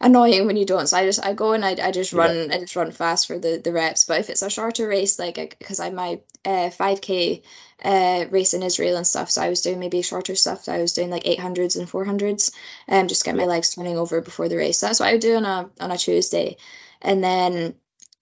Speaker 3: annoying when you don't so I just I go and I, I just run yeah. I just run fast for the the reps but if it's a shorter race like because I my uh 5k uh, race in Israel and stuff. So I was doing maybe shorter stuff. So I was doing like 800s and 400s, um, just get my legs turning over before the race. So that's what I would do on a on a Tuesday, and then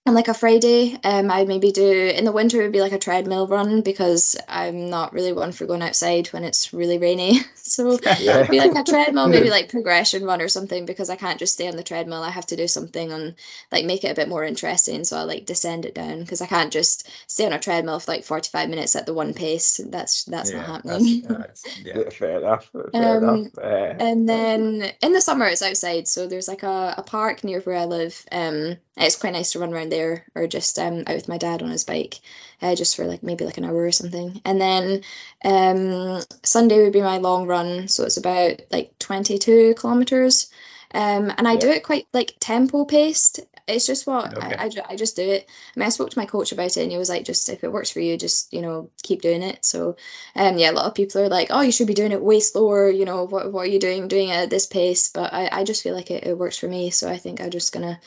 Speaker 3: on like a Friday, um, I'd maybe do in the winter it would be like a treadmill run because I'm not really one for going outside when it's really rainy. (laughs) So (laughs) yeah. it'd be like a treadmill, maybe like progression run or something because I can't just stay on the treadmill. I have to do something and like make it a bit more interesting. So I like descend it down because I can't just stay on a treadmill for like 45 minutes at the one pace. That's that's yeah, not happening. (laughs) That's, that's,
Speaker 1: yeah, fair enough. Fair um, enough. Uh,
Speaker 3: and then in the summer it's outside. So there's like a, a park near where I live. Um, it's quite nice to run around there or just um, out with my dad on his bike uh, just for like maybe like an hour or something and then um, sunday would be my long run so it's about like 22 kilometers um, and I do it quite like tempo paced. It's just what okay. I, I, I, just do it. I mean, I spoke to my coach about it, and he was like, just if it works for you, just you know, keep doing it. So, um, yeah, a lot of people are like, oh, you should be doing it way slower. You know, what what are you doing doing it at this pace? But I, I just feel like it, it works for me. So I think I'm just gonna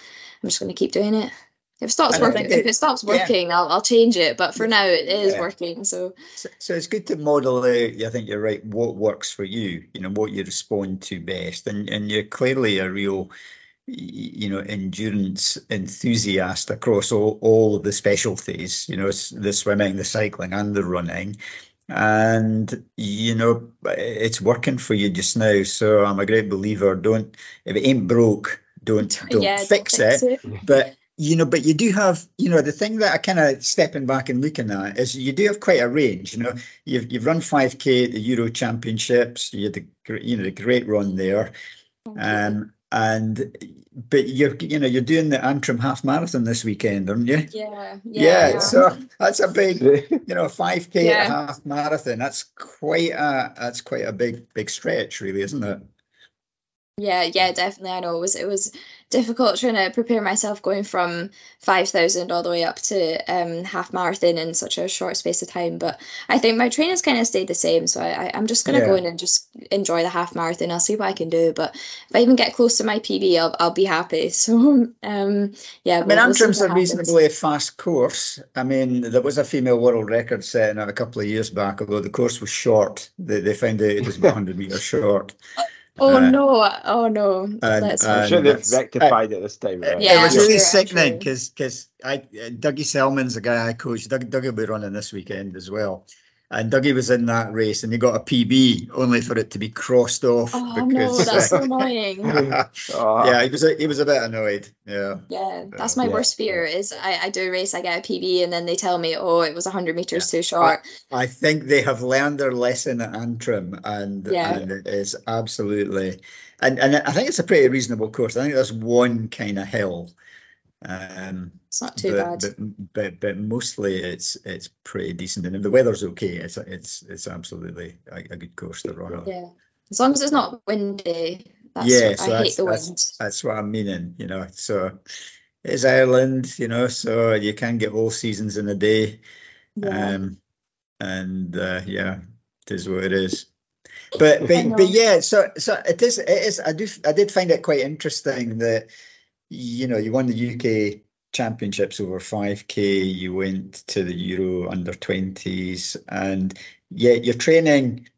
Speaker 3: I'm just gonna keep doing it. If it stops working, it, if it stops working, yeah. I'll, I'll change it. But for now, it is yeah. working. So.
Speaker 2: so, so it's good to model out. I think you're right. What works for you? You know what you respond to best, and and you're clearly a real you know endurance enthusiast across all, all of the specialties you know the swimming the cycling and the running and you know it's working for you just now so i'm a great believer don't if it ain't broke don't (laughs) don't yeah, fix, don't fix it. it. but you know, but you do have, you know, the thing that I kind of stepping back and looking at is you do have quite a range. You know, you've you've run 5k at the Euro Championships. You had the you know the great run there. Um, and but you're you know you're doing the Antrim half marathon this weekend, aren't you?
Speaker 3: Yeah, yeah.
Speaker 2: Yeah,
Speaker 3: yeah.
Speaker 2: so that's a big, you know, five k
Speaker 3: Yeah.
Speaker 2: half marathon. That's quite a that's quite a big big stretch, really, isn't it?
Speaker 3: Yeah, yeah, definitely. I know it was it was difficult trying to prepare myself going from five thousand all the way up to um half marathon in such a short space of time. But I think my training's kind of stayed the same, so I, I'm just gonna go in and just enjoy the half marathon. I'll see what I can do, but if I even get close to my PB, I'll I'll be happy. (laughs) So um yeah,
Speaker 2: I mean,
Speaker 3: we'll,
Speaker 2: Antrim's a reasonably fast course. I mean, there was a female world record set a couple of years back, although the course was short. They, they found out it was about 100 metres short. (laughs)
Speaker 3: Oh
Speaker 2: uh,
Speaker 3: no! Oh no! Let's
Speaker 2: uh,
Speaker 1: I'm
Speaker 2: And
Speaker 1: sure they've
Speaker 2: that's-
Speaker 1: rectified it this time around.
Speaker 3: Yeah,
Speaker 2: it was really sickening
Speaker 3: sure.
Speaker 2: because I uh, Dougie Selman's the guy I coach. Doug, Dougie will be running this weekend as well. And Dougie was in that race and he got a PB only for it to be crossed off
Speaker 3: Oh no!
Speaker 2: because
Speaker 3: That's so
Speaker 2: uh,
Speaker 3: annoying. (laughs)
Speaker 2: Yeah, he was a, he was a bit annoyed. Yeah.
Speaker 3: Yeah, that's my
Speaker 2: Yeah.
Speaker 3: worst fear is I, I do a race, I get a PB, and then they tell me, oh, it was 100 meters too short.
Speaker 2: I think they have learned their lesson at Antrim, and
Speaker 3: Yeah.
Speaker 2: and it is absolutely, and and I think it's a pretty reasonable course. I think there's one kind of hill, um,
Speaker 3: It's not too
Speaker 2: but,
Speaker 3: bad.
Speaker 2: but but but mostly it's it's pretty decent, and if the weather's okay, it's it's it's absolutely a, a good course to run on.
Speaker 3: Yeah, as long as it's not windy. That's
Speaker 2: Yeah,
Speaker 3: what,
Speaker 2: so
Speaker 3: I
Speaker 2: that's-
Speaker 3: hate the
Speaker 2: that's-
Speaker 3: wind.
Speaker 2: That's what I'm meaning, you know. So it's Ireland, you know, so you can get all seasons in a day.
Speaker 3: Yeah.
Speaker 2: Um, and uh, yeah, it is what it is. But but, but yeah, so so it is it is I do I did find it quite interesting that you know you won the UK championships over 5k, you went to the Euro under 20s, and yet your training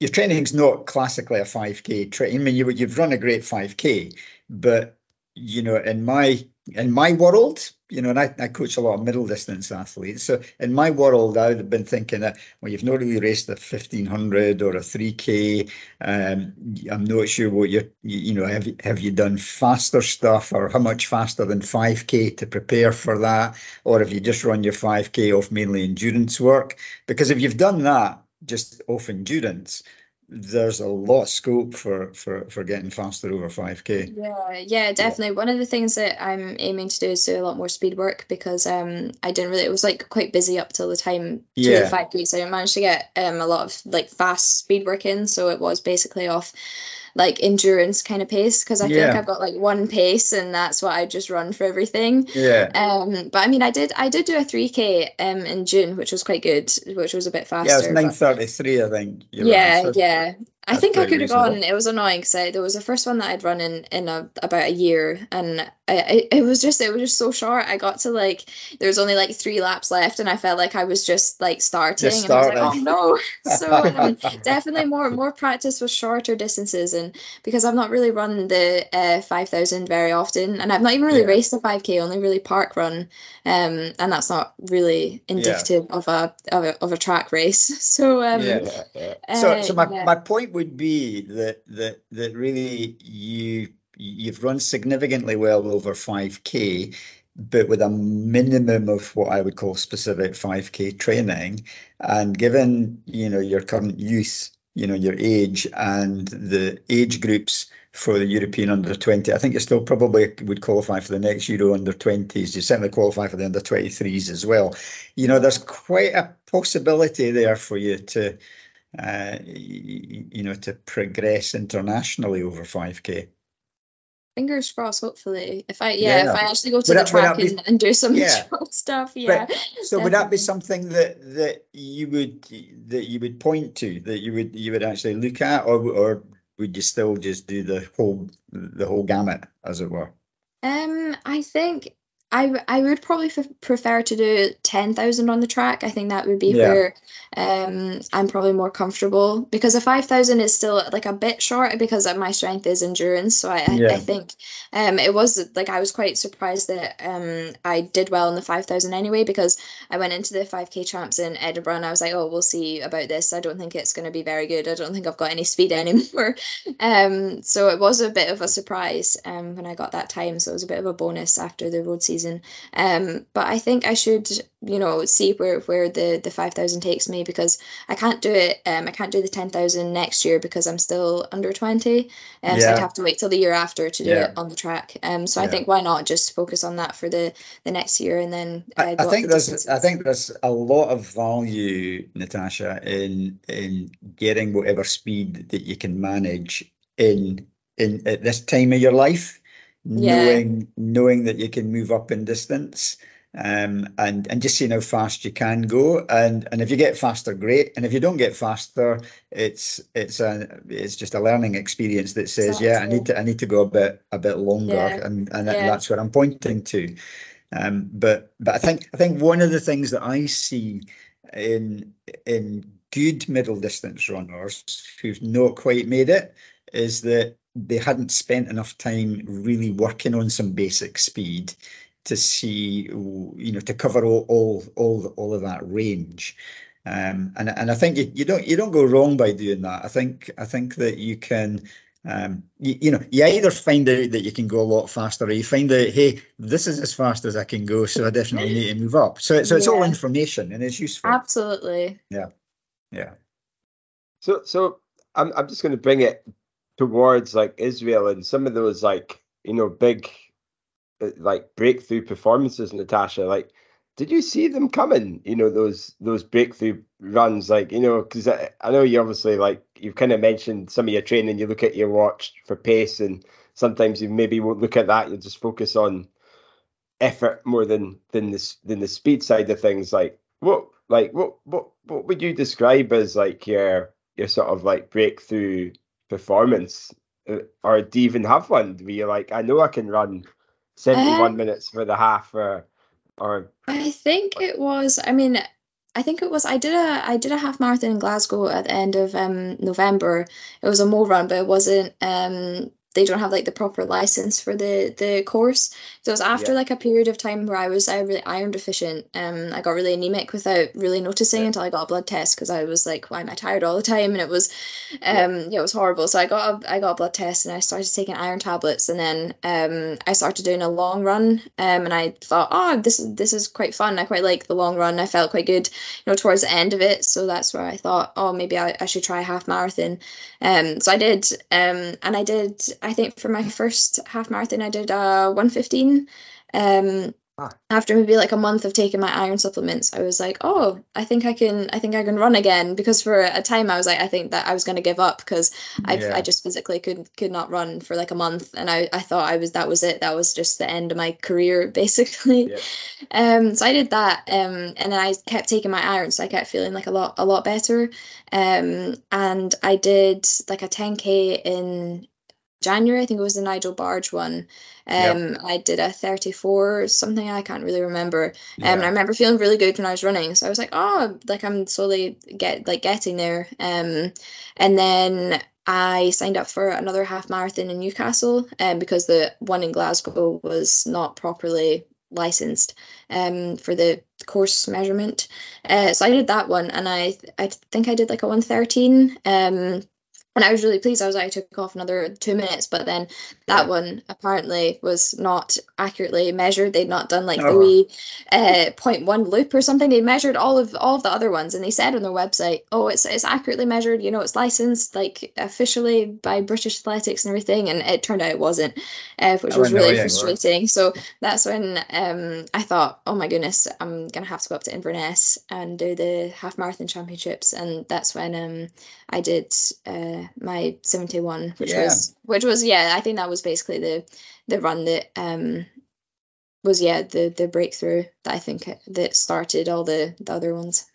Speaker 2: your training's not classically a 5k train. I mean you you've run a great 5k, but you know in my in my world, you know, and I, I coach a lot of middle distance athletes. So in my world, I would have been thinking that, well, you've not really raced a 1500 or a 3K. Um, I'm not sure what you're, you, know, have, have you done faster stuff or how much faster than 5K to prepare for that? Or have you just run your 5K off mainly endurance work? Because if you've done that just off endurance, there's a lot of scope for, for, for getting faster over 5K.
Speaker 3: Yeah, yeah, definitely. One of the things that I'm aiming to do is do a lot more speed work because um I didn't really it was like quite busy up till the time to
Speaker 2: Yeah.
Speaker 3: the five weeks. So I didn't to get um a lot of like fast speed work in, so it was basically off like endurance kind of pace because I think
Speaker 2: Yeah.
Speaker 3: I've got like one pace and that's what I just run for everything.
Speaker 2: Yeah.
Speaker 3: Um, but I mean, I did I did do a 3k um in June, which was quite good, which was a bit faster.
Speaker 2: Yeah, it was
Speaker 3: but-
Speaker 2: 933, I think.
Speaker 3: yeah,
Speaker 2: ran. So-
Speaker 3: yeah. I think I could have gone. It was annoying because there was the first one that I'd run in in a, about a year, and I, I, it was just it was just so short. I got to like there was only like three laps left, and I felt like I was just like starting,
Speaker 2: Just
Speaker 3: and I was like, oh no. (laughs) So um, definitely more more practice with shorter distances, and because I've not really run the uh, five thousand very often, and I've not even really
Speaker 2: Yeah.
Speaker 3: raced a five k, only really park run, um, and that's not really indicative of a of a of a track race. (laughs) So um,
Speaker 2: Yeah.
Speaker 1: yeah, yeah.
Speaker 2: So,
Speaker 3: uh,
Speaker 2: so my,
Speaker 3: yeah.
Speaker 2: my point would be that that that really you you've run significantly well over 5k, but with a minimum of what I would call specific 5k training, and given you know your current youth, you know your age and the age groups for the European under 20, I think you still probably would qualify for the next Euro under 20s. You certainly qualify for the under 23s as well. You know, there's quite a possibility there for you to uh, you know, to progress internationally over 5k.
Speaker 3: Fingers crossed, hopefully. If I yeah,
Speaker 2: Yeah.
Speaker 3: if I actually go to
Speaker 2: Would
Speaker 3: the
Speaker 2: that-
Speaker 3: track
Speaker 2: be-
Speaker 3: and, and do some
Speaker 2: Yeah. (laughs)
Speaker 3: stuff, yeah.
Speaker 2: So would that be something that that you would that you would point to that you would you would actually look at, or or would you still just do the whole the whole gamut, as it were?
Speaker 3: Um, I think I I would probably f prefer to do 10,000 on the track. I think that would be
Speaker 2: Yeah.
Speaker 3: where um I'm probably more comfortable because a 5,000 is still like a bit short because of my strength is endurance. So I, I, I think um it was like I was quite surprised that um I did well in the 5,000 anyway because I went into the 5k champs in Edinburgh and I was like, oh, we'll see about this. I don't think it's going to be very good. I don't think I've got any speed (laughs) anymore. Um, so it was a bit of a surprise um when I got that time. So it was a bit of a bonus after the road season season. Um, but I think I should, you know, see where where the the five thousand takes me because I can't do it. Um, I can't do the ten thousand next year because I'm still under twenty. Um, yeah. so I'd have to wait till the year after to do yeah. it on the track. Um, so yeah. I think why not just focus on that for the the next year and then.
Speaker 2: Uh, I, I think there's I think there's a lot of value, Natasha, in in getting whatever speed that you can manage in in at this time of your life, yeah. knowing knowing that you can move up in distance. Um, and and just seeing how fast you can go, and and if you get faster, great, and if you don't get faster, it's it's a it's just a learning experience that says, exactly. yeah, I need to I need to go a bit a bit longer, yeah. and and yeah. that's what I'm pointing to. Um, but but I think I think one of the things that I see in in good middle distance runners who've not quite made it is that they hadn't spent enough time really working on some basic speed to see, you know, to cover all all all, all of that range. Um, and and I think you, you don't you don't go wrong by doing that. I think I think that you can. Um, you, you, know, you either find out that you can go a lot faster, or you find out, hey, this is as fast as I can go, so I definitely need to move up. So, so it's yeah. all information and it's useful.
Speaker 3: Absolutely.
Speaker 2: Yeah, yeah.
Speaker 1: So, so I'm I'm just going to bring it towards like Israel and some of those like you know big uh, like breakthrough performances, Natasha. Like, did you see them coming? You know those those breakthrough runs, like you know, because I, I know you obviously like you've kind of mentioned some of your training. You look at your watch for pace, and sometimes you maybe won't look at that. You'll just focus on effort more than than this than the speed side of things. Like what like what what what would you describe as like your your sort of like breakthrough performance, uh, or do you even have one where you're like, I know I can run 71 um, minutes for the half, or, or
Speaker 3: I think it was. I mean, I think it was. I did a I did a half marathon in Glasgow at the end of um, November. It was a mo run, but it wasn't um, they don't have like the proper license for the the course. So it was after yeah. like a period of time where I was I really iron deficient. Um, I got really anemic without really noticing yeah. until I got a blood test because I was like, why am I tired all the time? And it was, um, yeah, yeah it was horrible. So I got a I got a blood test and I started taking iron tablets and then um I started doing a long run. Um, and I thought, oh, this is this is quite fun. I quite like the long run. I felt quite good, you know, towards the end of it. So that's where I thought, oh, maybe I, I should try a half marathon. Um, so I did. Um, and I did I think for my first half marathon, I did uh 115. Um, ah. after maybe like a month of taking my iron supplements, I was like, oh, I think I can, I think I can run again. Because for a time, I was like, I think that I was going to give up because I, yeah. I just physically could could not run for like a month, and I, I thought I was that was it, that was just the end of my career (laughs) basically. Yeah. Um, so I did that, um, and then I kept taking my iron, so I kept feeling like a lot a lot better. Um, and I did like a 10k in January. I think it was the Nigel Barge one. Um, yep. I did a 34 something. I can't really remember. Um, yeah. and I remember feeling really good when I was running. So I was like, oh, like I'm slowly get like getting there. Um, and then I signed up for another half marathon in Newcastle. Um, because the one in Glasgow was not properly licensed um for the course measurement uh, so I did that one and I I think I did like a 113 um and I was really pleased. I was like, I took off another two minutes, but then that one apparently was not accurately measured. They'd not done like oh. the wee uh, point one loop or something. They measured all of all of the other ones, and they said on their website, "Oh, it's it's accurately measured. You know, it's licensed like officially by British Athletics and everything." And it turned out it wasn't, uh, which was really frustrating. So that's when um, I thought, "Oh my goodness, I'm gonna have to go up to Inverness and do the half marathon championships." And that's when um, I did. Uh, my 71 which yeah. was which was yeah i think that was basically the the run that um was yeah the the breakthrough that i think that started all the the other ones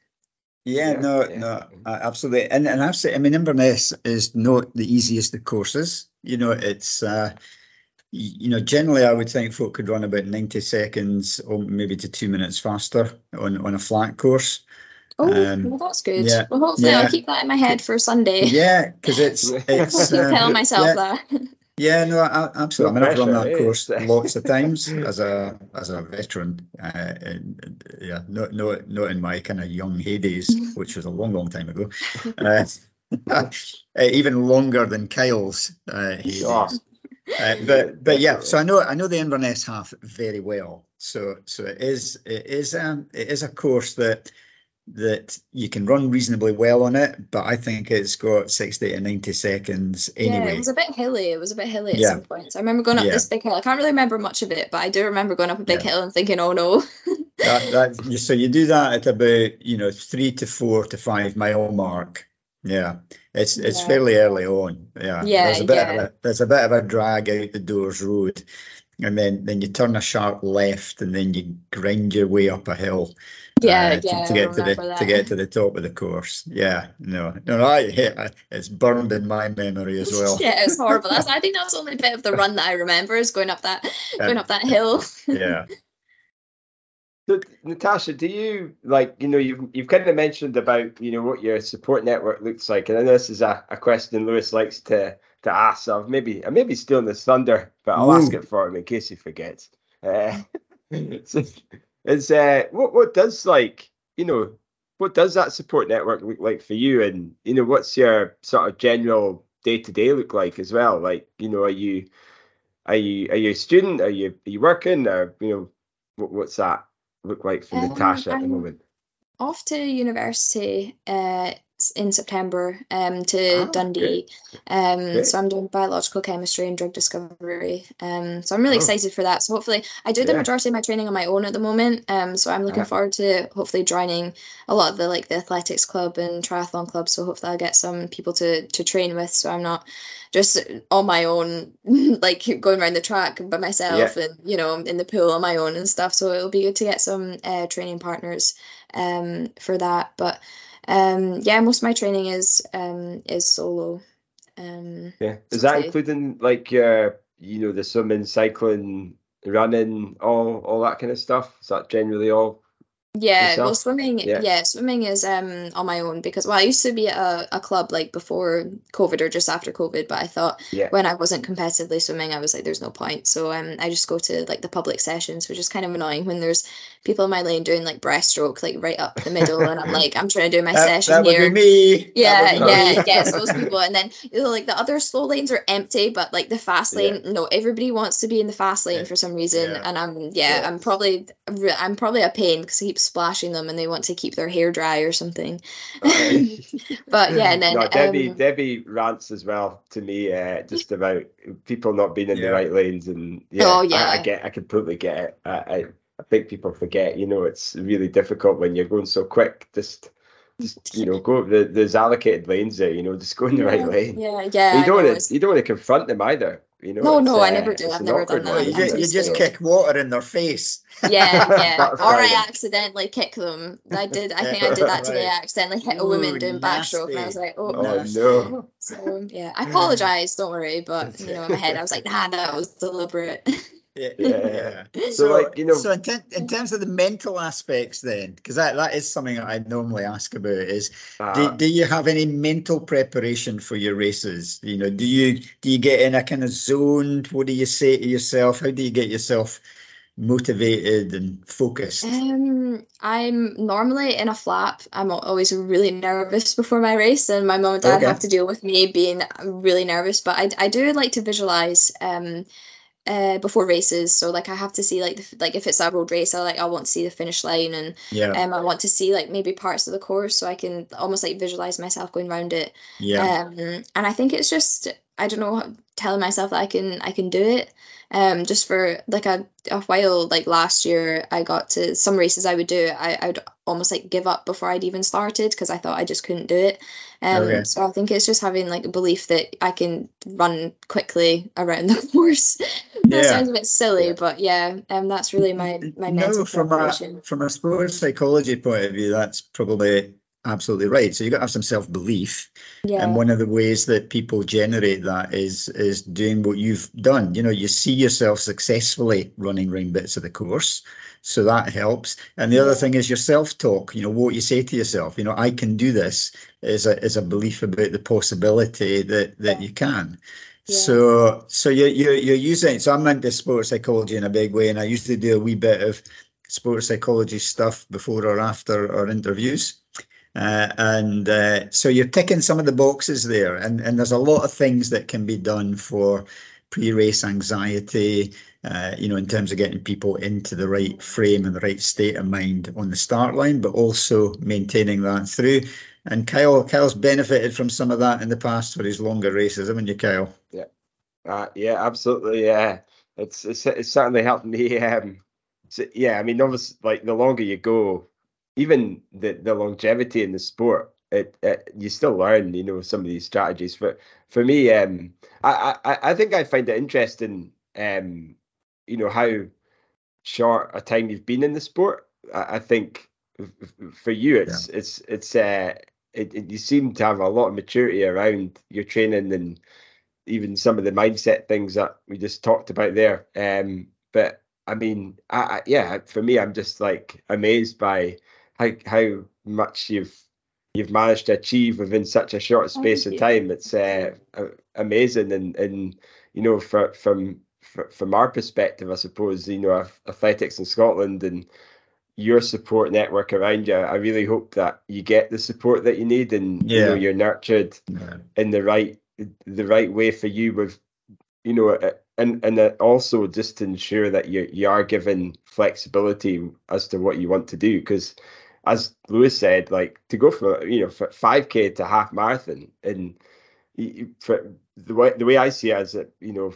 Speaker 2: yeah, yeah no yeah. no absolutely and and i've said i mean inverness is not the easiest of courses you know it's uh you know, generally, I would think folk could run about 90 seconds or maybe to two minutes faster on, on a flat course.
Speaker 3: Oh, um, well, that's good. Yeah, well, hopefully, yeah. I'll keep that in my head for Sunday.
Speaker 2: Yeah, because it's (laughs) it's
Speaker 3: um, telling myself yeah, that.
Speaker 2: Yeah, no, I, absolutely. I mean, I've run that course lots of times (laughs) as a as a veteran. Uh, and, yeah, not not not in my kind of young heydays, (laughs) which was a long, long time ago. Uh, even longer than Kyle's uh, heydays. uh, but but yeah, so I know I know the Inverness half very well. So so it is it is um it is a course that that you can run reasonably well on it, but I think it's got 60 to 90 seconds anyway.
Speaker 3: Yeah, it was a bit hilly. It was a bit hilly at yeah. some points. I remember going up yeah. this big hill. I can't really remember much of it, but I do remember going up a big yeah. hill and thinking, oh no. (laughs)
Speaker 2: that, that, so you do that at about, you know, three to four to five mile mark. Yeah, it's it's fairly early on. Yeah,
Speaker 3: yeah,
Speaker 2: there's a bit
Speaker 3: yeah.
Speaker 2: of a there's a bit of a drag out the Dores Road, and then then you turn a sharp left, and then you grind your way up a hill
Speaker 3: yeah, uh, yeah,
Speaker 2: to, get to the that. to get to the top of the course. Yeah, no, no, I, yeah, it's burned in my memory as well. (laughs)
Speaker 3: yeah, it's horrible. That's, I think that's the only bit of the (laughs) run that I remember is going up that going up that hill. (laughs)
Speaker 2: yeah.
Speaker 1: So, Natasha, do you like you know you've you've kind of mentioned about you know what your support network looks like, and I know this is a, a question Lewis likes to to ask. So maybe I maybe stealing this thunder, but I'll Ooh. ask it for him in case he forgets. Uh, so, is uh, what what does like you know what does that support network look like for you, and you know what's your sort of general day to day look like as well? Like you know, are you are you are you a student? Are you are you working? Or you know, what, what's that look like for um, Natasha at the moment?
Speaker 3: Off to university uh, in September um, to oh, Dundee. Um, so I'm doing biological chemistry and drug discovery. Um, so I'm really oh. excited for that. So hopefully, I do the yeah. majority of my training on my own at the moment. Um, so I'm looking uh-huh. forward to hopefully joining a lot of the like the athletics club and triathlon club. So hopefully I'll get some people to to train with. So I'm not just on my own, (laughs) like going around the track by myself yeah. and you know in the pool on my own and stuff. So it'll be good to get some uh, training partners um, for that. But um, yeah, most of my training is um, is solo. Um,
Speaker 1: yeah, is that including like uh, you know the swimming, cycling, running, all all that kind of stuff? Is that generally all
Speaker 3: yeah, well, swimming. Yeah. yeah. swimming is um on my own because well, I used to be at a, a club like before COVID or just after COVID, but I thought yeah. when I wasn't competitively swimming, I was like, there's no point. So um, I just go to like the public sessions, which is kind of annoying when there's people in my lane doing like breaststroke like right up the middle, and I'm like, I'm trying to do my (laughs)
Speaker 2: that,
Speaker 3: session
Speaker 2: that
Speaker 3: here.
Speaker 2: me.
Speaker 3: Yeah, yeah, yeah. So those (laughs) people, and then you know, like the other slow lanes are empty, but like the fast lane, yeah. no, everybody wants to be in the fast lane for some reason, and I'm yeah, I'm probably I'm probably a pain because I keep splashing them and they want to keep their hair dry or something. (laughs) but yeah, and then
Speaker 1: no, Debbie um, Debbie rants as well to me uh, just about people not being in yeah. the right lanes and yeah, oh, yeah. I, I, get I completely get it. I, I, I think people forget, you know, it's really difficult when you're going so quick. Just just you know go the, there's allocated lanes there you know just go in the
Speaker 3: yeah,
Speaker 1: right lane
Speaker 3: yeah yeah
Speaker 1: you don't want to you don't want to confront them either you know,
Speaker 3: no, no, uh, I never do. I've never done that.
Speaker 2: You, just, you just kick water in their face.
Speaker 3: Yeah, yeah. (laughs) or I accidentally kick them. I did. I think I did that today. (laughs) I accidentally hit a woman Ooh, doing backstroke, and I was like, oh, oh no.
Speaker 1: no.
Speaker 3: So yeah, I (sighs) apologize. Don't worry, but you know, in my head, I was like, nah, that was deliberate. (laughs)
Speaker 2: Yeah, yeah. So, so, like you know, so in, te- in, terms of the mental aspects, then, because that, that is something that I normally ask about, is uh, do, do you have any mental preparation for your races? You know, do you do you get in a kind of zone? What do you say to yourself? How do you get yourself motivated and focused?
Speaker 3: Um, I'm normally in a flap. I'm always really nervous before my race, and my mom and dad okay. have to deal with me being really nervous. But I, I do like to visualize. Um, uh, before races. So like I have to see like the, like if it's a road race, I like I want to see the finish line and
Speaker 2: yeah.
Speaker 3: um I want to see like maybe parts of the course so I can almost like visualize myself going around it.
Speaker 2: Yeah.
Speaker 3: Um, and I think it's just I don't know telling myself that I can I can do it um just for like a, a while like last year i got to some races i would do i i'd almost like give up before i'd even started because i thought i just couldn't do it um okay. so i think it's just having like a belief that i can run quickly around the (laughs) course that yeah. sounds a bit silly yeah. but yeah um that's really my my mental no,
Speaker 2: from a from a sports psychology point of view that's probably absolutely right. So you've got to have some self belief.
Speaker 3: Yeah.
Speaker 2: And one of the ways that people generate that is is doing what you've done. You know, you see yourself successfully running around bits of the course. So that helps. And the yeah. other thing is your self talk, you know, what you say to yourself, you know, I can do this is a is a belief about the possibility that that you can. Yeah. So so you're, you're you're using so I'm into sports psychology in a big way and I used to do a wee bit of sports psychology stuff before or after our interviews. Uh, and uh, so you're ticking some of the boxes there, and, and there's a lot of things that can be done for pre-race anxiety, uh, you know, in terms of getting people into the right frame and the right state of mind on the start line, but also maintaining that through. And Kyle, Kyle's benefited from some of that in the past for his longer races, haven't you, Kyle?
Speaker 1: Yeah, uh, yeah, absolutely. Yeah, it's, it's it's certainly helped me. (laughs) Um, so, yeah, I mean, obviously, like the longer you go, even the the longevity in the sport, it, it you still learn, you know, some of these strategies. But for me, um, I I I think I find it interesting, um, you know, how short a time you've been in the sport. I, I think for you, it's yeah. it's it's uh, it, it, you seem to have a lot of maturity around your training and even some of the mindset things that we just talked about there. Um, but I mean, I, I, yeah, for me, I'm just like amazed by how how much you've you've managed to achieve within such a short space of time. It's uh, amazing, and and you know, for, from from our perspective, I suppose you know athletics in Scotland and your support network around you. I really hope that you get the support that you need and yeah. you know you're nurtured yeah. in the right the right way for you with you know and and also just to ensure that you you are given flexibility as to what you want to do because as Lewis said like to go from you know 5k to half marathon and for the way the way I see it as a you know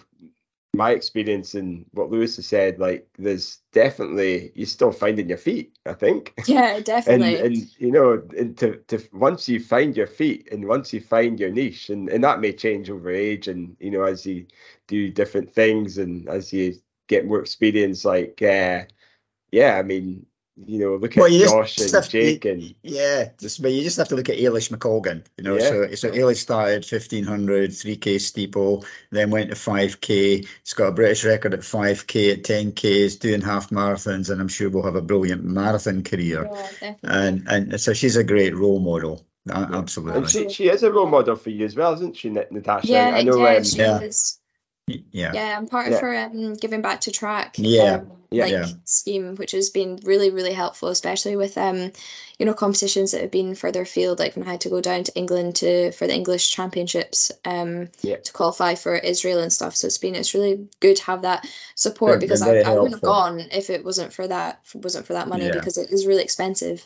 Speaker 1: my experience and what Lewis has said, like there's definitely you're still finding your feet. I think. (laughs)
Speaker 3: Yeah, definitely.
Speaker 1: and, and you know, and to, to once you find your feet and once you find your niche, and, and that may change over age, and you know, as you do different things and as you get more experience, like uh, yeah, I mean, you know, look well, at Josh and Jake
Speaker 2: to,
Speaker 1: and
Speaker 2: yeah, just but you just have to look at Eilish McColgan, you know. Yeah. So so Eilish started fifteen hundred, 3k steeple, then went to five k. He's got a British record at five k, at ten k. He's doing half marathons, and I'm sure we'll have a brilliant marathon career. Yeah, and and so she's a great role model. Absolutely.
Speaker 1: And she, she is a role model for you as well, isn't she, Natasha?
Speaker 3: Yeah, I know. Yeah, um, she
Speaker 2: yeah.
Speaker 3: is.
Speaker 2: Yeah.
Speaker 3: Yeah, I'm part of her um, giving back to track.
Speaker 2: Yeah.
Speaker 3: Um, yeah. Like yeah. scheme, which has been really, really helpful, especially with um, you know, competitions that have been further afield, like when I had to go down to England to for the English championships, um, yeah. to qualify for Israel and stuff. So it's been it's really good to have that support because I, I wouldn't have gone if it wasn't for that wasn't for that money yeah. because it is really expensive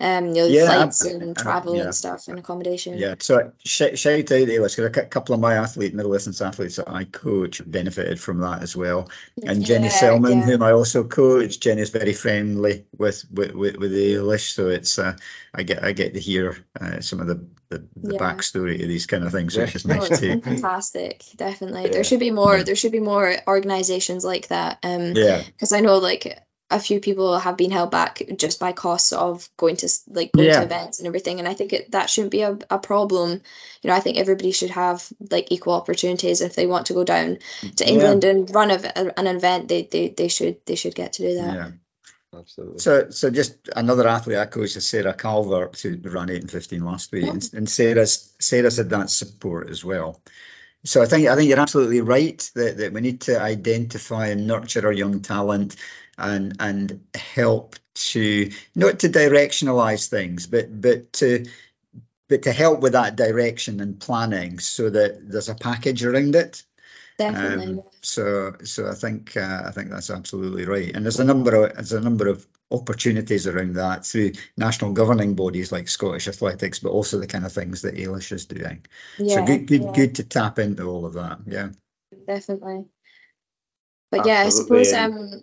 Speaker 3: um, you know, yeah, flights and travel yeah. and stuff and accommodation.
Speaker 2: Yeah. So sh- shout out to Eilish, a couple of my athlete, middle distance athletes that I coach benefited from that as well. And Jenny yeah, Selman, whom I also coach, Jenny's very friendly with with with, with Eilish, so it's uh, I get I get to hear uh, some of the the, the backstory of these kind of things, which is nice too.
Speaker 3: Fantastic, definitely. There should be more. There should be more organisations like that. Um,
Speaker 2: yeah.
Speaker 3: Because I know like a few people have been held back just by costs of going to like going yeah. to events and everything and i think it, that shouldn't be a, a problem you know i think everybody should have like equal opportunities if they want to go down to england yeah. and run a, a, an event they, they they should they should get to do that
Speaker 2: yeah Absolutely. So, so just another athlete I coached is Sarah Calvert, who ran eight and fifteen last week, and, and Sarah's Sarah's had that support as well. So I think I think you're absolutely right that, that we need to identify and nurture our young talent and and help to not to directionalize things, but but to but to help with that direction and planning so that there's a package around it.
Speaker 3: Definitely. Um,
Speaker 2: so so I think uh, I think that's absolutely right. And there's a number of there's a number of opportunities around that through national governing bodies like Scottish Athletics, but also the kind of things that Eilish is doing. Yeah, so good good yeah. good to tap into all of that. Yeah.
Speaker 3: Definitely. But Absolutely. yeah, I suppose um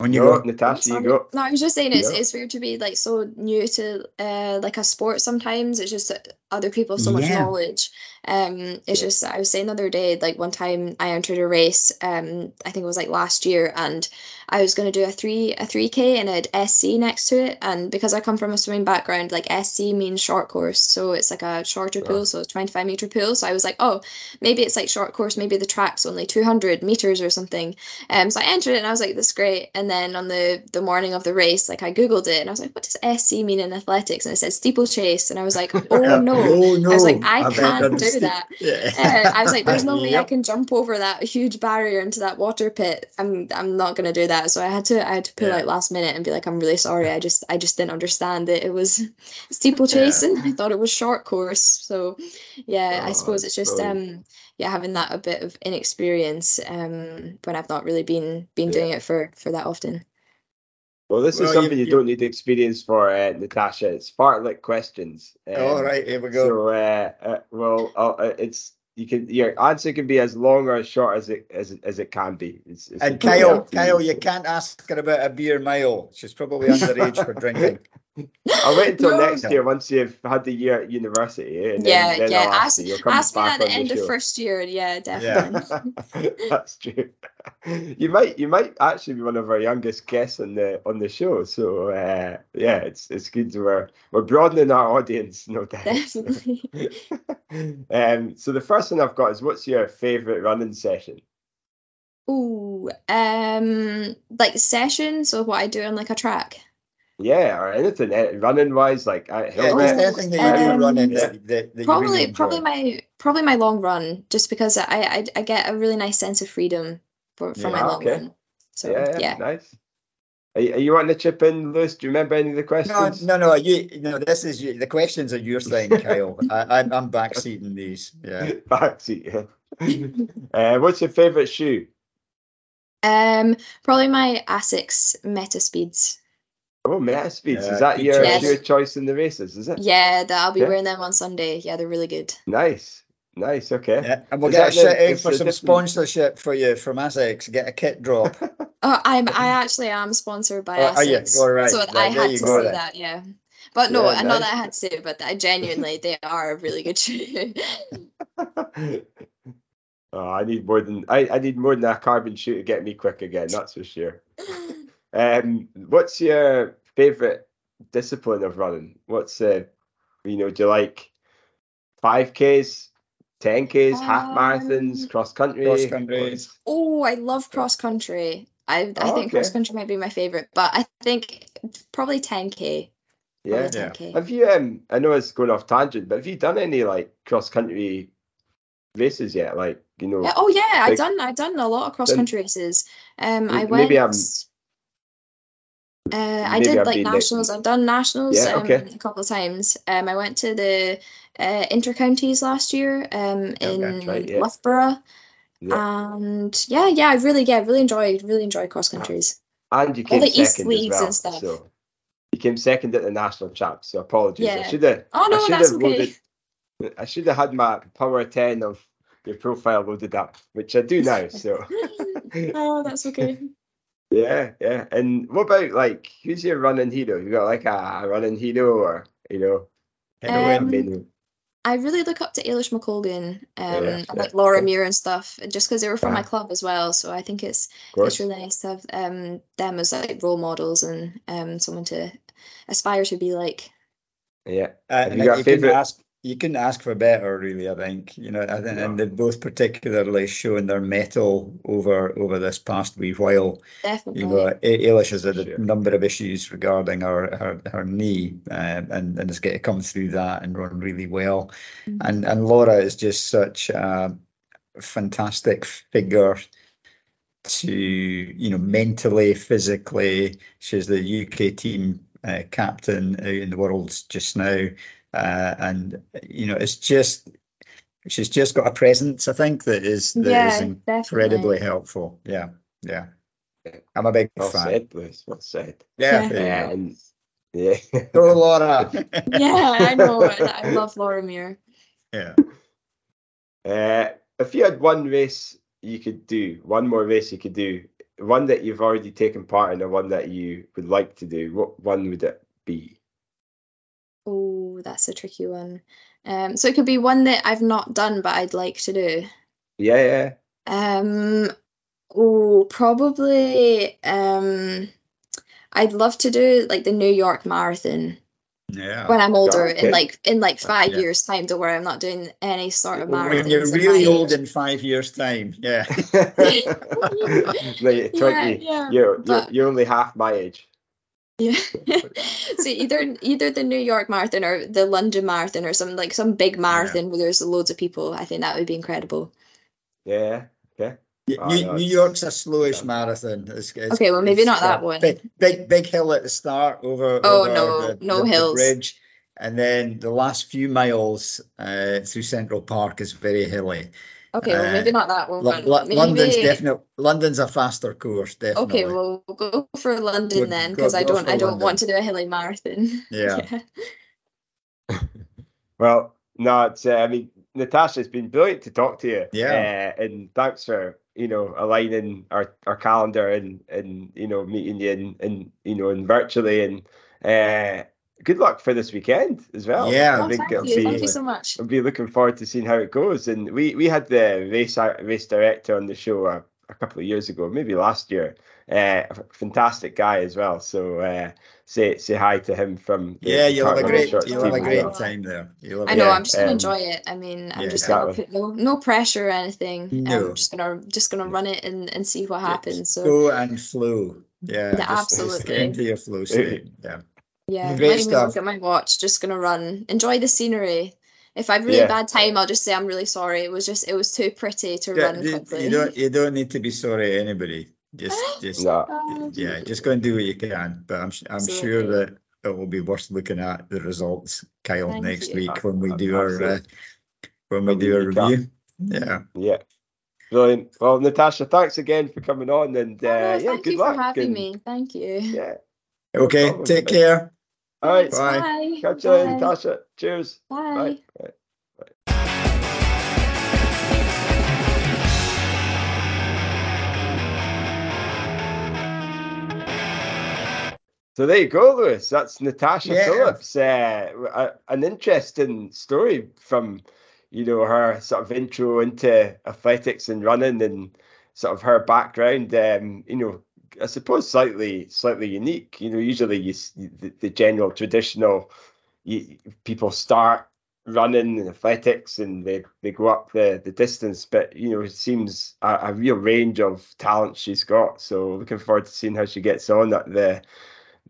Speaker 1: on you no, go, Natasha, you go.
Speaker 3: No, I was just saying it's, it's weird to be like so new to uh like a sport sometimes. It's just other people have so much yeah. knowledge. Um it's yeah. just I was saying the other day, like one time I entered a race, um, I think it was like last year, and I was gonna do a three a three K and it had SC next to it. And because I come from a swimming background, like SC means short course. So it's like a shorter pool, so it's 25 meter pool. So I was like, oh, maybe it's like short course, maybe the track's only 200 meters or something. Um so I entered it and I was like, this is great. And and then on the the morning of the race, like I googled it and I was like, what does SC mean in athletics? And it said steeplechase, and I was like, (laughs) oh no. oh, no. I was like, I, I can't do that. (laughs) Yeah. Uh, I was like, there's no way yep. I can jump over that huge barrier into that water pit. I'm I'm not gonna do that. So I had to I had to pull yeah. out last minute and be like, I'm really sorry. I just I just didn't understand it. It was (laughs) steeplechase, yeah. and I thought it was short course. So yeah, oh, I suppose it's just um yeah, having that a bit of inexperience um, when I've not really been been doing it for for that often.
Speaker 1: Well, this well, is something you, you, don't need experience for, uh, Natasha. It's fartlek questions.
Speaker 2: Um, All right, here we go.
Speaker 1: So, uh, uh, well, uh, it's you can your answer can be as long or as short as it as, as it can be. It's,
Speaker 2: it's and Kyle, Kyle, you can't ask her about a beer mile. She's probably (laughs) underage for drinking.
Speaker 1: I'll wait until no, next year once you've had the year at university.
Speaker 3: And yeah, then, then yeah. Ask, ask, ask me at the end of first year. Yeah, definitely.
Speaker 1: Yeah. (laughs) (laughs) That's true. You might you might actually be one of our youngest guests on the on the show. So uh, yeah, it's it's good to we're we're broadening our audience, no doubt. Definitely. (laughs) um, so the first one I've got is what's your favourite running session?
Speaker 3: Ooh, um, like sessions or what I do on like a track.
Speaker 1: Yeah, or anything eh, running wise, like I,
Speaker 2: yeah, anything that you um, running that, that, that
Speaker 3: probably
Speaker 2: really
Speaker 3: probably my probably my long run, just because I, I I get a really nice sense of freedom for, for yeah, my long okay. run. So yeah, yeah.
Speaker 1: nice. Are you, are you wanting to chip in, Lewis? Do you remember any of the questions?
Speaker 2: No, no, no. You, no. This is you, the questions are your thing, Kyle. (laughs) I, I'm, I'm backseating these. Yeah, (laughs)
Speaker 1: backseat. Yeah. (laughs) uh, what's your favourite shoe?
Speaker 3: Um, probably my Asics Meta Speeds.
Speaker 1: Oh, Meta Speeds. Yeah, is that your, yes. your choice in the races, is it?
Speaker 3: Yeah, I'll be yeah. wearing them on Sunday. Yeah, they're really good.
Speaker 1: Nice. Nice, okay.
Speaker 2: Yeah, and we'll is get a shout out for some different... sponsorship for you from Asics. Get a kit drop. (laughs)
Speaker 3: oh, I'm I actually am sponsored by oh, Asics.
Speaker 2: All right.
Speaker 3: So
Speaker 2: right,
Speaker 3: I had to say then. that, yeah. But no, yeah, I know that I had to say but I genuinely they are a really good shoe. (laughs)
Speaker 1: oh, I need more than I, I need more than a carbon shoe to get me quick again, that's for sure. (laughs) Um, what's your favorite discipline of running? What's uh, you know, do you like five Ks, ten Ks, um, half marathons, cross country?
Speaker 2: Cross country.
Speaker 3: Oh, I love cross country. I I oh, think okay. cross country might be my favorite, but I think probably ten
Speaker 1: K. Yeah. 10K. Have you um I know it's going off tangent, but have you done any like cross country races yet? Like, you know
Speaker 3: yeah, Oh yeah, I've done I've done a lot of cross country races. Um I went maybe I'm uh, I did like nationals. I've done nationals yeah, okay. um, a couple of times. Um, I went to the uh, intercounties last year um, in right, yeah. Loughborough, yeah. and yeah, yeah, I really, yeah, really enjoyed, really enjoyed cross countries.
Speaker 1: And you came All the second East as well. And stuff. So you came second at the national champs. So apologies. Yeah. I should have.
Speaker 3: Oh no,
Speaker 1: I should
Speaker 3: that's
Speaker 1: have
Speaker 3: okay. Loaded,
Speaker 1: I should have had my power ten of your profile loaded up, which I do now. So. (laughs)
Speaker 3: oh, that's okay. (laughs)
Speaker 1: Yeah, yeah. And what about like who's your running hero? You got like a, running hero or you know?
Speaker 3: Um, I really look up to Eilish McColgan um, yeah, and like Laura Muir and stuff, just because they were from my club as well. So I think it's it's really nice to have um, them as like role models and um, someone to aspire to be like.
Speaker 1: Yeah.
Speaker 2: Uh, you got a favorite? Ask, you couldn't ask for better, really. I think you know, I think, and they've both particularly shown their mettle over over this past wee while.
Speaker 3: Definitely.
Speaker 2: You know, Eilish has had a sure. number of issues regarding her her, her knee, uh, and and has got to come through that and run really well. Mm-hmm. And and Laura is just such a fantastic figure to you know mentally, physically. She's the UK team uh, captain in the world just now. Uh, and you know, it's just she's just got a presence. I think that is that yeah, is incredibly definitely. helpful. Yeah, yeah. I'm a big
Speaker 1: well
Speaker 2: fan.
Speaker 1: Said, Bruce. Well said.
Speaker 2: Yeah,
Speaker 1: yeah. yeah. yeah.
Speaker 2: Go Laura.
Speaker 3: yeah, I know. I love Laura Muir.
Speaker 2: Yeah.
Speaker 1: Uh, if you had one race you could do, one more race you could do, one that you've already taken part in, or one that you would like to do, what one would it be?
Speaker 3: Oh, that's a tricky one. Um, so it could be one that I've not done but I'd like to do.
Speaker 1: Yeah, yeah.
Speaker 3: Um, oh, probably. Um, I'd love to do like the New York Marathon.
Speaker 2: Yeah.
Speaker 3: When I'm older, okay. in like in like five yeah. years' time, don't worry, I'm not doing any sort of marathon.
Speaker 2: When you're really old in five years' time, yeah. (laughs)
Speaker 1: like 20, (laughs) yeah, yeah. You're, you're, you're only half my age.
Speaker 3: Yeah. (laughs) so either either the New York Marathon or the London Marathon or some like some big marathon yeah. where there's loads of people. I think that would be incredible.
Speaker 1: Yeah. Okay.
Speaker 2: Oh, New, no, New, York's a slowish marathon. It's,
Speaker 3: it's, okay, well maybe not that one.
Speaker 2: Big, big, big hill at the start over.
Speaker 3: Oh
Speaker 2: over
Speaker 3: no,
Speaker 2: the,
Speaker 3: no
Speaker 2: the,
Speaker 3: hills.
Speaker 2: The bridge, and then the last few miles uh, through Central Park is very hilly,
Speaker 3: Okay, well, maybe not that one.
Speaker 2: L- L-
Speaker 3: maybe...
Speaker 2: London's (laughs) definitely London's a faster course, definitely.
Speaker 3: Okay, well, we'll go for London
Speaker 2: We'll
Speaker 3: then because I don't I don't
Speaker 2: London.
Speaker 3: want to do a hilly marathon. (laughs)
Speaker 2: Yeah. (laughs)
Speaker 1: Well, no, it's. Uh, I mean, Natasha, it's been brilliant to talk to you.
Speaker 2: Yeah.
Speaker 1: Uh, and thanks for you know aligning our, our calendar and and you know meeting you and and you know and virtually and uh, good luck for this weekend as well.
Speaker 2: Yeah,
Speaker 1: I
Speaker 3: Oh,
Speaker 1: think
Speaker 3: thank you,
Speaker 1: be.
Speaker 3: thank you so much.
Speaker 1: I'll be looking forward to seeing how it goes. And we we had the race race director on the show a, a couple of years ago, maybe last year. Uh, a fantastic guy as well. So uh, say say hi to him from the
Speaker 2: Yeah, you'll have a great
Speaker 1: Shorts
Speaker 2: you'll have a great
Speaker 1: well.
Speaker 2: time there. You'll have
Speaker 3: I
Speaker 2: a
Speaker 3: know.
Speaker 1: Yeah,
Speaker 3: I'm just gonna
Speaker 1: um,
Speaker 3: enjoy it. I mean, I'm
Speaker 2: yeah,
Speaker 3: just gonna
Speaker 1: exactly.
Speaker 3: put no no pressure or anything.
Speaker 2: No.
Speaker 3: I'm just gonna just gonna run it and, and see what happens. So
Speaker 2: Go and flow. Yeah,
Speaker 3: Yeah,
Speaker 2: just, just (laughs)
Speaker 3: absolutely.
Speaker 2: get into your flow state. Yeah.
Speaker 3: Yeah,
Speaker 2: Great
Speaker 3: not
Speaker 2: stuff.
Speaker 3: look at my watch. Just gonna run. Enjoy the scenery. If I have really
Speaker 1: Yeah.
Speaker 3: bad time, I'll just say I'm really sorry. It was just it was too pretty to
Speaker 2: Yeah,
Speaker 3: run
Speaker 2: you,
Speaker 3: quickly.
Speaker 2: you don't you don't need to be sorry to anybody. Just (laughs) just
Speaker 1: No.
Speaker 2: Yeah, just go and do what you can. But I'm I'm sure that it will be worth looking at the results, Kyle,
Speaker 3: Thank
Speaker 2: next
Speaker 3: you.
Speaker 2: week when we do our uh, when we do our
Speaker 1: recap.
Speaker 2: review. Yeah.
Speaker 1: Yeah. Brilliant. Well, Natasha, thanks again for coming on and uh,
Speaker 3: Oh, no,
Speaker 1: yeah,
Speaker 3: thank
Speaker 1: good
Speaker 3: you
Speaker 1: luck.
Speaker 3: for having
Speaker 1: and-
Speaker 3: me. Thank you.
Speaker 1: Yeah.
Speaker 2: Okay.
Speaker 1: problem.
Speaker 2: Take care.
Speaker 1: All right.
Speaker 2: Bye.
Speaker 3: Bye.
Speaker 1: Catch you later,
Speaker 3: Bye.
Speaker 1: Natasha. Cheers.
Speaker 3: Bye.
Speaker 1: Bye. Bye. So there you go, Lewis. That's Natasha
Speaker 2: Yeah.
Speaker 1: Phillips. Uh, a, an interesting story from, you know, her sort of intro into athletics and running and sort of her background. Um, you know, I suppose slightly slightly unique. You know, usually you the, the general traditional you, people start running and athletics and they, they go up the, the distance, but you know, it seems a, a real range of talent she's got. So looking forward to seeing how she gets on at the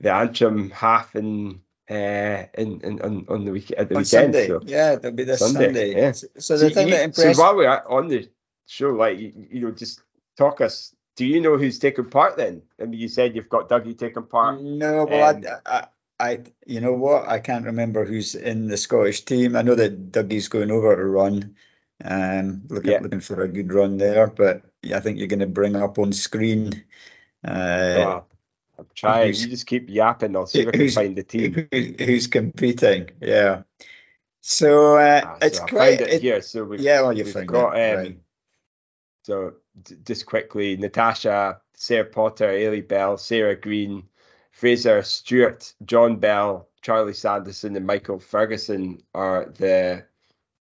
Speaker 1: the Antrim half in uh in, in on, on the week at the
Speaker 2: On
Speaker 1: weekend.
Speaker 2: Sunday.
Speaker 1: So.
Speaker 2: Yeah, it'll be this
Speaker 1: Sunday,
Speaker 2: Sunday.
Speaker 1: yeah.
Speaker 2: So the
Speaker 1: So
Speaker 2: thing
Speaker 1: you-
Speaker 2: that
Speaker 1: so
Speaker 2: impressed
Speaker 1: while we're on the show, like you, you know, just talk us. Do you know who's taking part then? I mean, you said you've got Dougie taking part.
Speaker 2: No, well,
Speaker 1: Um,
Speaker 2: I, I, I, you know what? I can't remember who's in the Scottish team. I know that Dougie's going over to run, um, looking
Speaker 1: Yeah.
Speaker 2: looking for a good run there. But yeah, I think you're going to bring up on screen. Uh,
Speaker 1: Oh, I'm trying. You just keep yapping. I'll see if I can find the team.
Speaker 2: who's competing? Yeah. So uh,
Speaker 1: Ah,
Speaker 2: it's
Speaker 1: so I
Speaker 2: quite.
Speaker 1: found it, here. So we've,
Speaker 2: yeah, well, you
Speaker 1: we've got
Speaker 2: it.
Speaker 1: um,
Speaker 2: right.
Speaker 1: So d- just quickly, Natasha, Sarah Potter, Ailey Bell, Sarah Green, Fraser Stewart, John Bell, Charlie Sanderson, and Michael Ferguson are the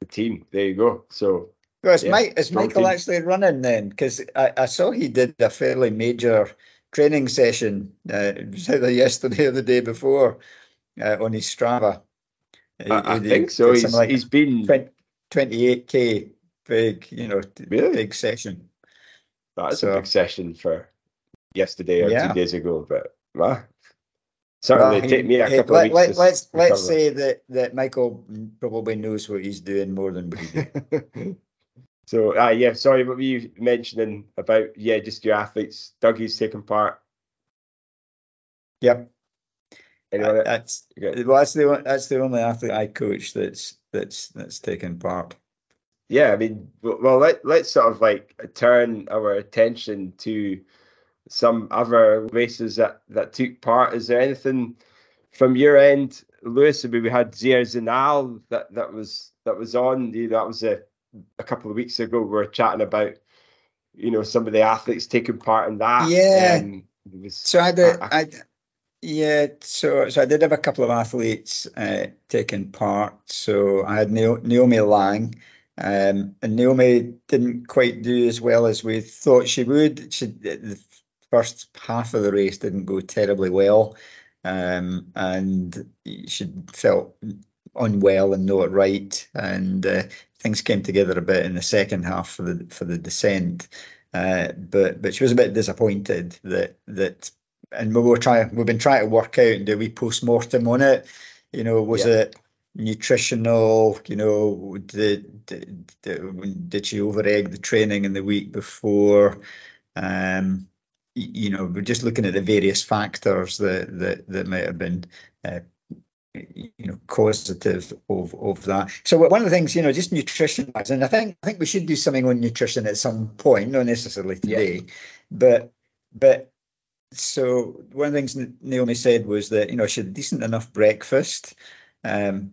Speaker 1: the team. There you go. So
Speaker 2: Well, is,
Speaker 1: Yeah,
Speaker 2: Mike, is Michael
Speaker 1: team.
Speaker 2: actually running then? Because I, I saw he did a fairly major training session. Uh, (laughs) either yesterday or the day before uh, on his Strava.
Speaker 1: I, I think so. He's,
Speaker 2: like
Speaker 1: he's been
Speaker 2: 20 28k big, you know,
Speaker 1: Really?
Speaker 2: big session.
Speaker 1: That's
Speaker 2: so-
Speaker 1: a big session for yesterday or
Speaker 2: Yeah.
Speaker 1: two days ago, but well, certainly
Speaker 2: Well,
Speaker 1: take me a
Speaker 2: he-
Speaker 1: couple
Speaker 2: let,
Speaker 1: of
Speaker 2: let,
Speaker 1: weeks.
Speaker 2: let's
Speaker 1: to
Speaker 2: let's say that that Michael probably knows what he's doing more than we do. (laughs)
Speaker 1: so, uh, yeah, sorry, what were you mentioning about, yeah, just your athletes? Dougie's taking part.
Speaker 2: yep,
Speaker 1: Anyone?
Speaker 2: that's
Speaker 1: Okay.
Speaker 2: well, that's the that's the only athlete I coach that's that's that's taken part.
Speaker 1: Yeah, I mean, well, let, let's sort of like turn our attention to some other races that, that took part. Is there anything from your end, Lewis? I mean, we had Sierre-Zinal that, that was that was on. You know, that was a, a couple of weeks ago. We were chatting about, you know, some of the athletes taking part in that.
Speaker 2: Yeah.
Speaker 1: Um, was,
Speaker 2: So I did,
Speaker 1: I-
Speaker 2: I, yeah, so so I did have a couple of athletes uh, taking part. So I had Naomi Lang, um, and Naomi didn't quite do as well as we thought she would. She the first half of the race didn't go terribly well, um, and she felt unwell and not right, and uh, things came together a bit in the second half for the for the descent. Uh, but but she was a bit disappointed that that and we were trying we've been trying to work out and do we post mortem on it you know was
Speaker 1: Yeah.
Speaker 2: it nutritional you know did, did did she over egg the training in the week before um you know we're just looking at the various factors that that that might have been uh, you know causative of of that. So one of the things, you know, just nutrition and I think I think we should do something on nutrition at some point, not necessarily today, yeah. but but so one of the things Naomi said was that you know she had a decent enough breakfast. Um,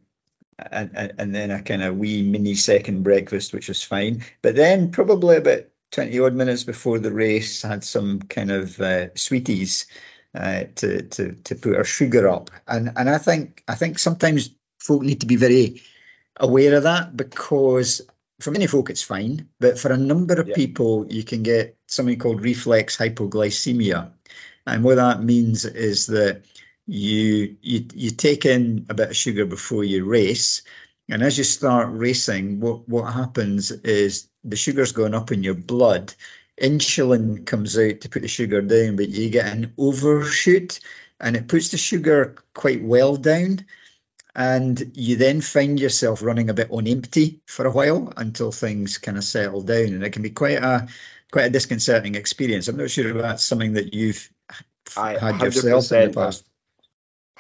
Speaker 2: and, and, and then a kind of wee mini second breakfast, which was fine. But then probably about 20 odd minutes before the race, had some kind of uh, sweeties uh, to, to, to put our sugar up. And, and I think, I think sometimes folk need to be very aware of that because for many folk it's fine, but for a number of yeah. people, you can get something called reflex hypoglycemia. And what that means is that you you you take in a bit of sugar before you race, and as you start racing, what what happens is the sugar's going up in your blood. Insulin comes out to put the sugar down, but you get an overshoot, and it puts the sugar quite well down. And you then find yourself running a bit on empty for a while until things kind of settle down. And it can be quite a quite a disconcerting experience. I'm not sure if that's something that you've I had yourself in the past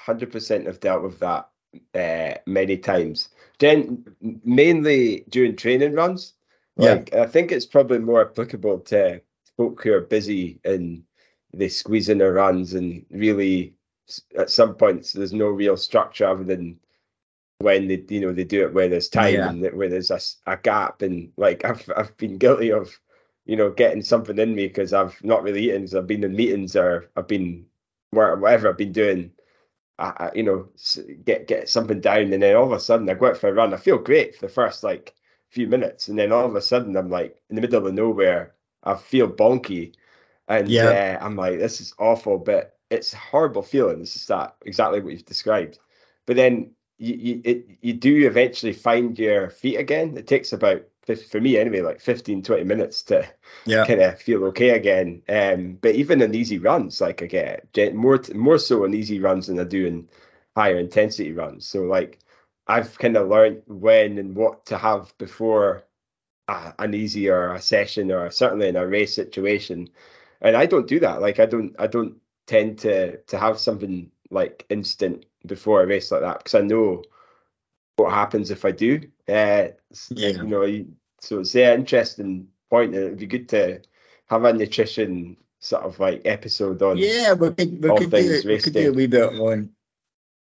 Speaker 1: 100% have dealt with that uh, many times then mainly during training runs like yeah. i think it's probably more applicable to folk who are busy and they squeeze in their runs and really at some points there's no real structure other than when they you know they do it where there's time yeah. and where there's a, a gap and like (laughs) I've I've been guilty of you know getting something in me because I've not really eaten I've been in meetings or I've been whatever I've been doing I, I, you know get get something down and then all of a sudden I go out for a run. I feel great for the first like few minutes and then all of a sudden I'm like in the middle of nowhere. I feel bonky and yeah. uh, I'm like this is awful but it's a horrible feeling. This is that exactly what you've described. But then you you, it, you do eventually find your feet again. It takes about for me anyway, like 15, 20 minutes to yeah. kind of feel okay again. Um, but even in easy runs, like I get more more so in easy runs than I do in higher intensity runs. So like I've kind of learned when and what to have before a, an easier a session or certainly in a race situation. And I don't do that. Like I don't I don't tend to to have something like instant before a race like that because I know what happens if I do. Uh, yeah. You know, so it's an interesting point, and it'd be good to have a nutrition sort of like episode on.
Speaker 2: Yeah, we could, we could, do, we could do a wee bit on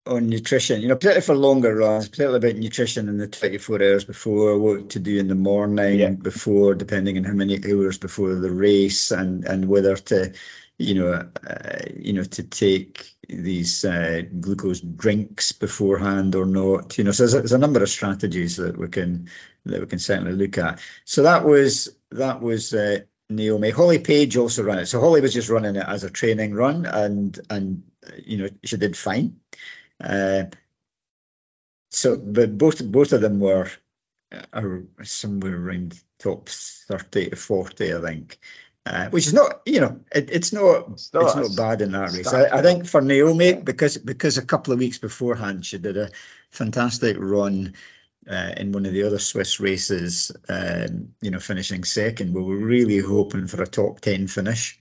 Speaker 2: on nutrition. You know, particularly for longer runs, particularly about nutrition in the 24 hours before, what to do in the morning yeah. before, depending on how many hours before the race, and and whether to you know, uh, you know, to take these uh, glucose drinks beforehand or not. You know, so there's a, there's a, number of strategies that we can that we can certainly look at. So that was that was uh, Naomi. Holly Page also ran it. So Holly was just running it as a training run, and and you know she did fine. Uh, so, but both both of them were are somewhere around top thirty to forty, I think. Uh, which is not, you know, it, it's not, it's not, it's not bad in that race. I, I, think for Naomi, because because a couple of weeks beforehand she did a fantastic run uh, in one of the other Swiss races, um, you know, finishing second. We were really hoping for a top ten finish.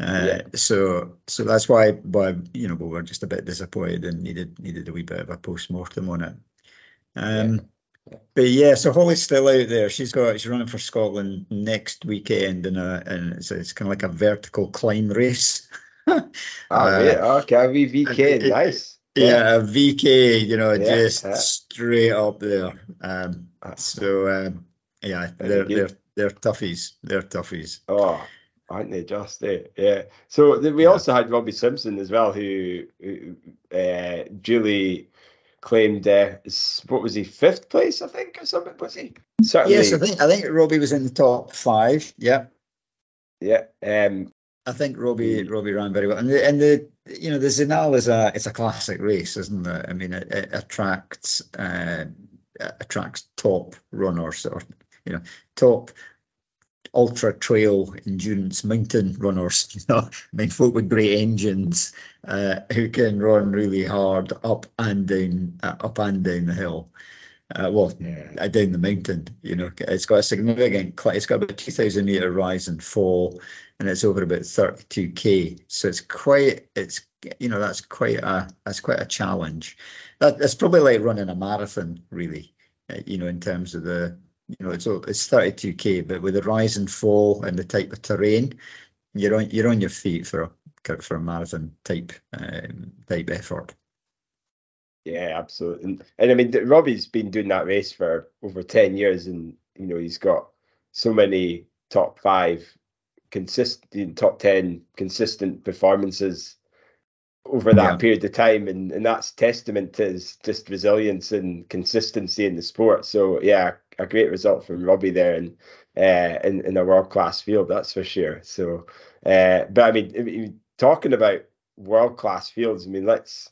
Speaker 2: Uh, yeah. So so that's why, why you know, we were just a bit disappointed and needed needed a wee bit of a post mortem on it. Um, yeah. But yeah, so Holly's still out there. She's got she's running for Scotland next weekend, and and it's, it's kind of like a vertical climb race. (laughs)
Speaker 1: oh uh, yeah, okay, a VK, nice.
Speaker 2: Yeah, a VK, you know, yeah, just yeah. straight up there. Um, so um, yeah, they're they're they're toughies. They're toughies.
Speaker 1: Oh, aren't they just eh? Yeah. So we yeah. also had Robbie Simpson as well, who, who uh, Julie claimed uh, what was he fifth place I think or something was he?
Speaker 2: Certainly. Yes I think I think Robbie was in the top five yeah.
Speaker 1: Yeah um
Speaker 2: I think Robbie Robbie ran very well. And the, and the you know the Zinal is a it's a classic race isn't it? I mean it, it attracts uh, attracts top runners or you know top ultra trail endurance mountain runners. (laughs) You know, I mean, folk with great engines uh, who can run really hard up and down, uh, up and down the hill. Uh, well, yeah. Uh, down the mountain. You know, it's got a significant. It's got about two thousand meter rise and fall, and it's over about thirty two k. So it's quite. It's you know that's quite a that's quite a challenge. That it's probably like running a marathon, really. Uh, you know, in terms of the you know it's it's 32k, but with the rise and fall and the type of terrain, you're on you're on your feet for a for a marathon type um, type effort.
Speaker 1: Yeah, absolutely. And, and I mean, Robbie's been doing that race for over 10 years, and you know, he's got so many top five consistent top 10 consistent performances over that yeah. period of time and, and that's testament to his just resilience and consistency in the sport so yeah a great result from Robbie there and uh, in, in a world class field that's for sure so uh, but I mean talking about world class fields I mean let's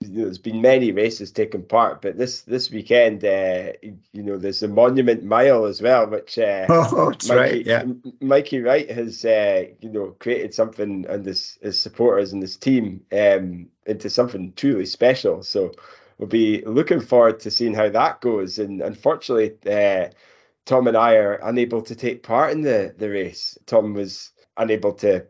Speaker 1: You know, there's been many races taking part, but this this weekend, uh, you know, there's a Monument Mile as well, which uh, (laughs)
Speaker 2: oh, Mikey, right, yeah.
Speaker 1: Mikey Wright has, uh, you know, created something and his, his supporters and his team um, into something truly special. So we'll be looking forward to seeing how that goes. And unfortunately, uh, Tom and I are unable to take part in the the race. Tom was unable to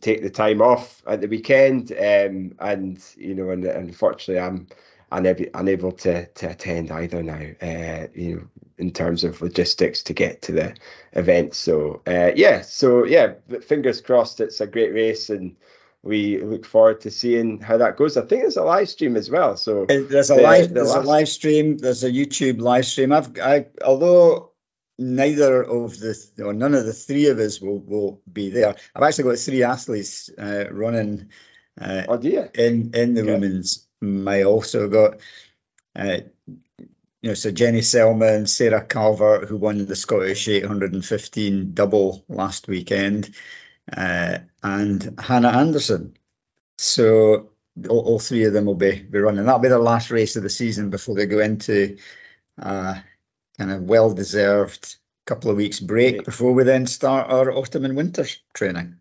Speaker 1: take the time off at the weekend, um, and you know, and, unfortunately, I'm unable, unable to to attend either now. Uh, you know, in terms of logistics to get to the event. So uh, yeah, so yeah, fingers crossed. It's a great race, and we look forward to seeing how that goes. I think there's a live stream as well. So
Speaker 2: there's a the, live the there's last... a live stream. There's a YouTube live stream. I've I although neither of the or none of the three of us will will be there. I've actually got three athletes uh, running uh,
Speaker 1: oh, dear.
Speaker 2: in in the okay. women's mile. Also got uh, you know so Jenny Selman, Sarah Calvert, who won the Scottish 815 double last weekend, uh, and Hannah Anderson. So all, all, three of them will be be running. That'll be their last race of the season before they go into a kind of well deserved couple of weeks break before we then start our autumn and winter training.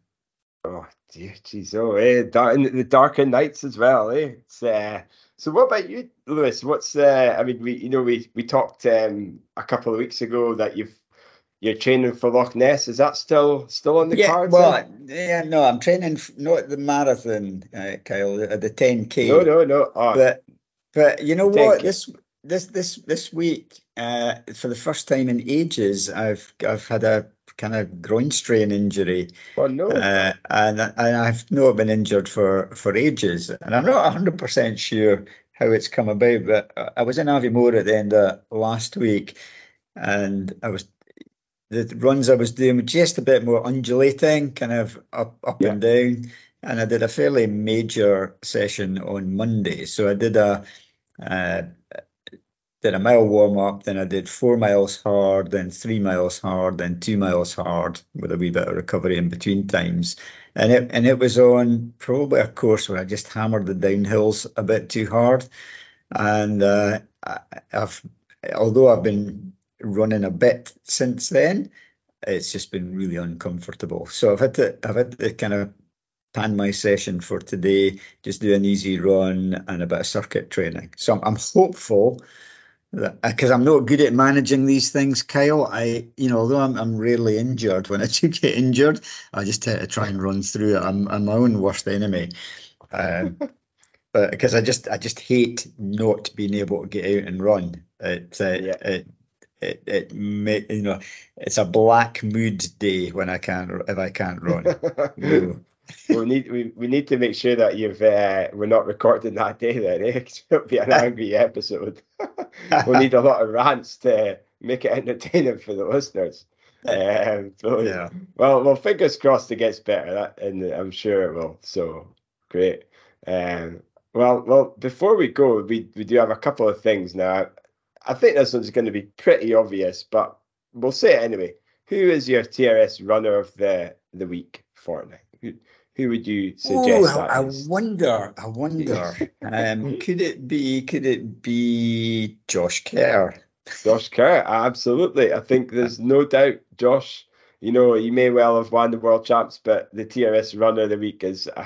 Speaker 1: Oh dear, geez, oh, eh, dark, the darker nights as well, eh? It's, uh, so, what about you, Lewis? What's uh, I mean, we you know we we talked um, a couple of weeks ago that you've you're training for Loch Ness. Is that still still on the
Speaker 2: yeah,
Speaker 1: cards?
Speaker 2: Well, yeah, no, I'm training not the marathon, uh, Kyle, the, the 10k.
Speaker 1: No, no, no. Oh,
Speaker 2: but but you know what? This this this this week, uh, for the first time in ages, I've I've had a kind of groin strain injury.
Speaker 1: Oh no! Uh,
Speaker 2: and and I've not been injured for for ages, and I'm not hundred percent sure how it's come about. But I was in Aviemore at the end of last week, and I was the runs I was doing were just a bit more undulating, kind of up up yeah. and down. And I did a fairly major session on Monday. So I did a uh, did a mile warm up, then I did four miles hard, then three miles hard, then two miles hard with a wee bit of recovery in between times. And it and it was on probably a course where I just hammered the downhills a bit too hard. And uh, I've although I've been running a bit since then, it's just been really uncomfortable. So I've had to I've had to kind of plan my session for today, just do an easy run and a bit of circuit training. So I'm, I'm hopeful because I'm not good at managing these things, Kyle. I, you know, although I'm, I'm rarely injured, when I (laughs) do get injured, I just tend to try and run through it. I'm, I'm my own worst enemy. Um, (laughs) but because I just, I just hate not being able to get out and run. It, uh, yeah. it, it, it, may, you know, it's a black mood day when I can't, if I can't run. (laughs)
Speaker 1: we need we, we need to make sure that you've uh, we're not recording that day then, eh? (laughs) It'll be an (laughs) angry episode. we'll need a lot of rants to make it entertaining for the listeners. Um, so, yeah. Well, well, fingers crossed it gets better, that, and I'm sure it will. So great. Um, well, well, before we go, we we do have a couple of things now. I think this one's going to be pretty obvious, but we'll say it anyway. Who is your TRS runner of the the week for now? Who, who would you suggest?
Speaker 2: Oh, I, I wonder. I wonder. (laughs) um, could it be? Could it be Josh Kerr?
Speaker 1: Josh Kerr, absolutely. I think there's no doubt. Josh, you know, he may well have won the world champs, but the TRS runner of the week is uh,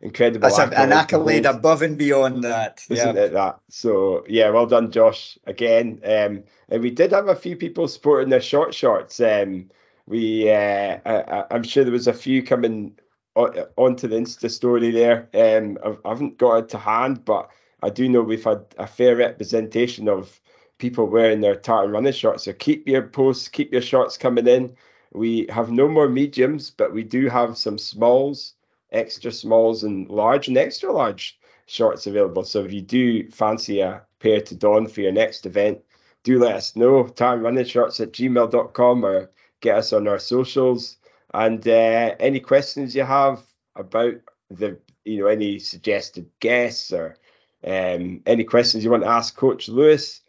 Speaker 1: incredible.
Speaker 2: That's accolade an accolade above and beyond that,
Speaker 1: isn't yeah. it? That so yeah, well done, Josh. Again, um, and we did have a few people sporting their short shorts. Um, we, uh, I, I'm sure there was a few coming onto the Insta story there. Um, I haven't got it to hand, but I do know we've had a fair representation of people wearing their tartan running shorts. So keep your posts, keep your shorts coming in. We have no more mediums, but we do have some smalls, extra smalls, and large and extra large shorts available. So if you do fancy a pair to don for your next event, do let us know. Time running shorts at gmail.com or get us on our socials. And uh, any questions you have about the, you know, any suggested guests or um, any questions you want to ask Coach Lewis,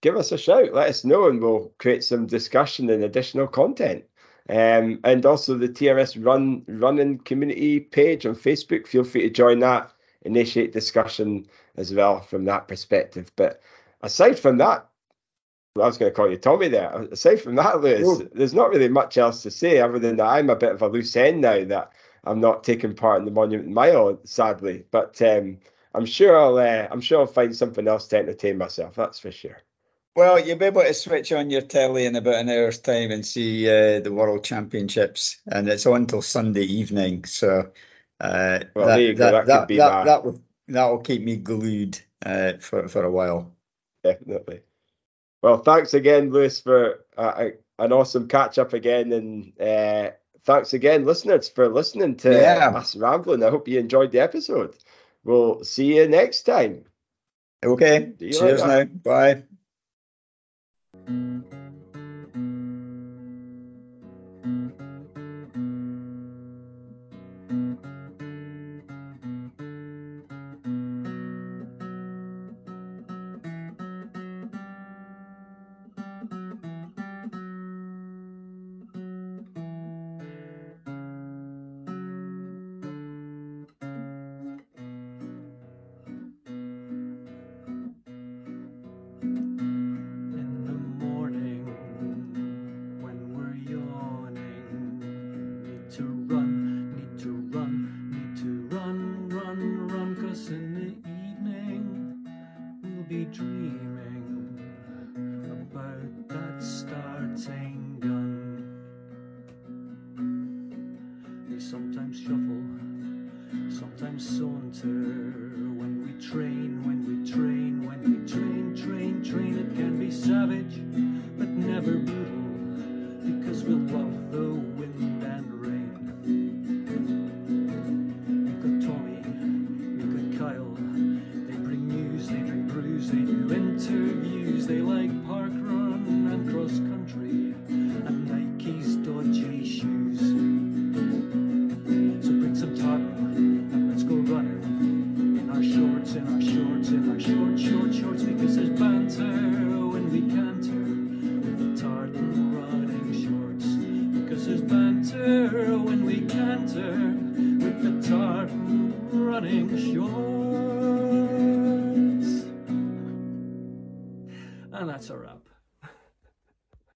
Speaker 1: give us a shout. Let us know, and we'll create some discussion and additional content. Um, and also the TRS Run Running Community page on Facebook. Feel free to join that, initiate discussion as well from that perspective. But aside from that, I was going to call you Tommy there. Aside from that, Lewis, there's not really much else to say other than that I'm a bit of a loose end now that I'm not taking part in the Monument Mile, sadly. But um, I'm sure I'll uh, I'm sure I'll find something else to entertain myself. That's for sure.
Speaker 2: Well, you'll be able to switch on your telly in about an hour's time and see uh, the World Championships, and it's on till Sunday evening. So, uh, well, that, that, that, that, that, that, will that will keep me glued uh, for for a while.
Speaker 1: Definitely. Well, thanks again, Lewis, for uh, an awesome catch up again, and uh, thanks again, listeners, for listening to yeah. us rambling. I hope you enjoyed the episode. We'll see you next time.
Speaker 2: Okay. Cheers now. Bye.
Speaker 4: And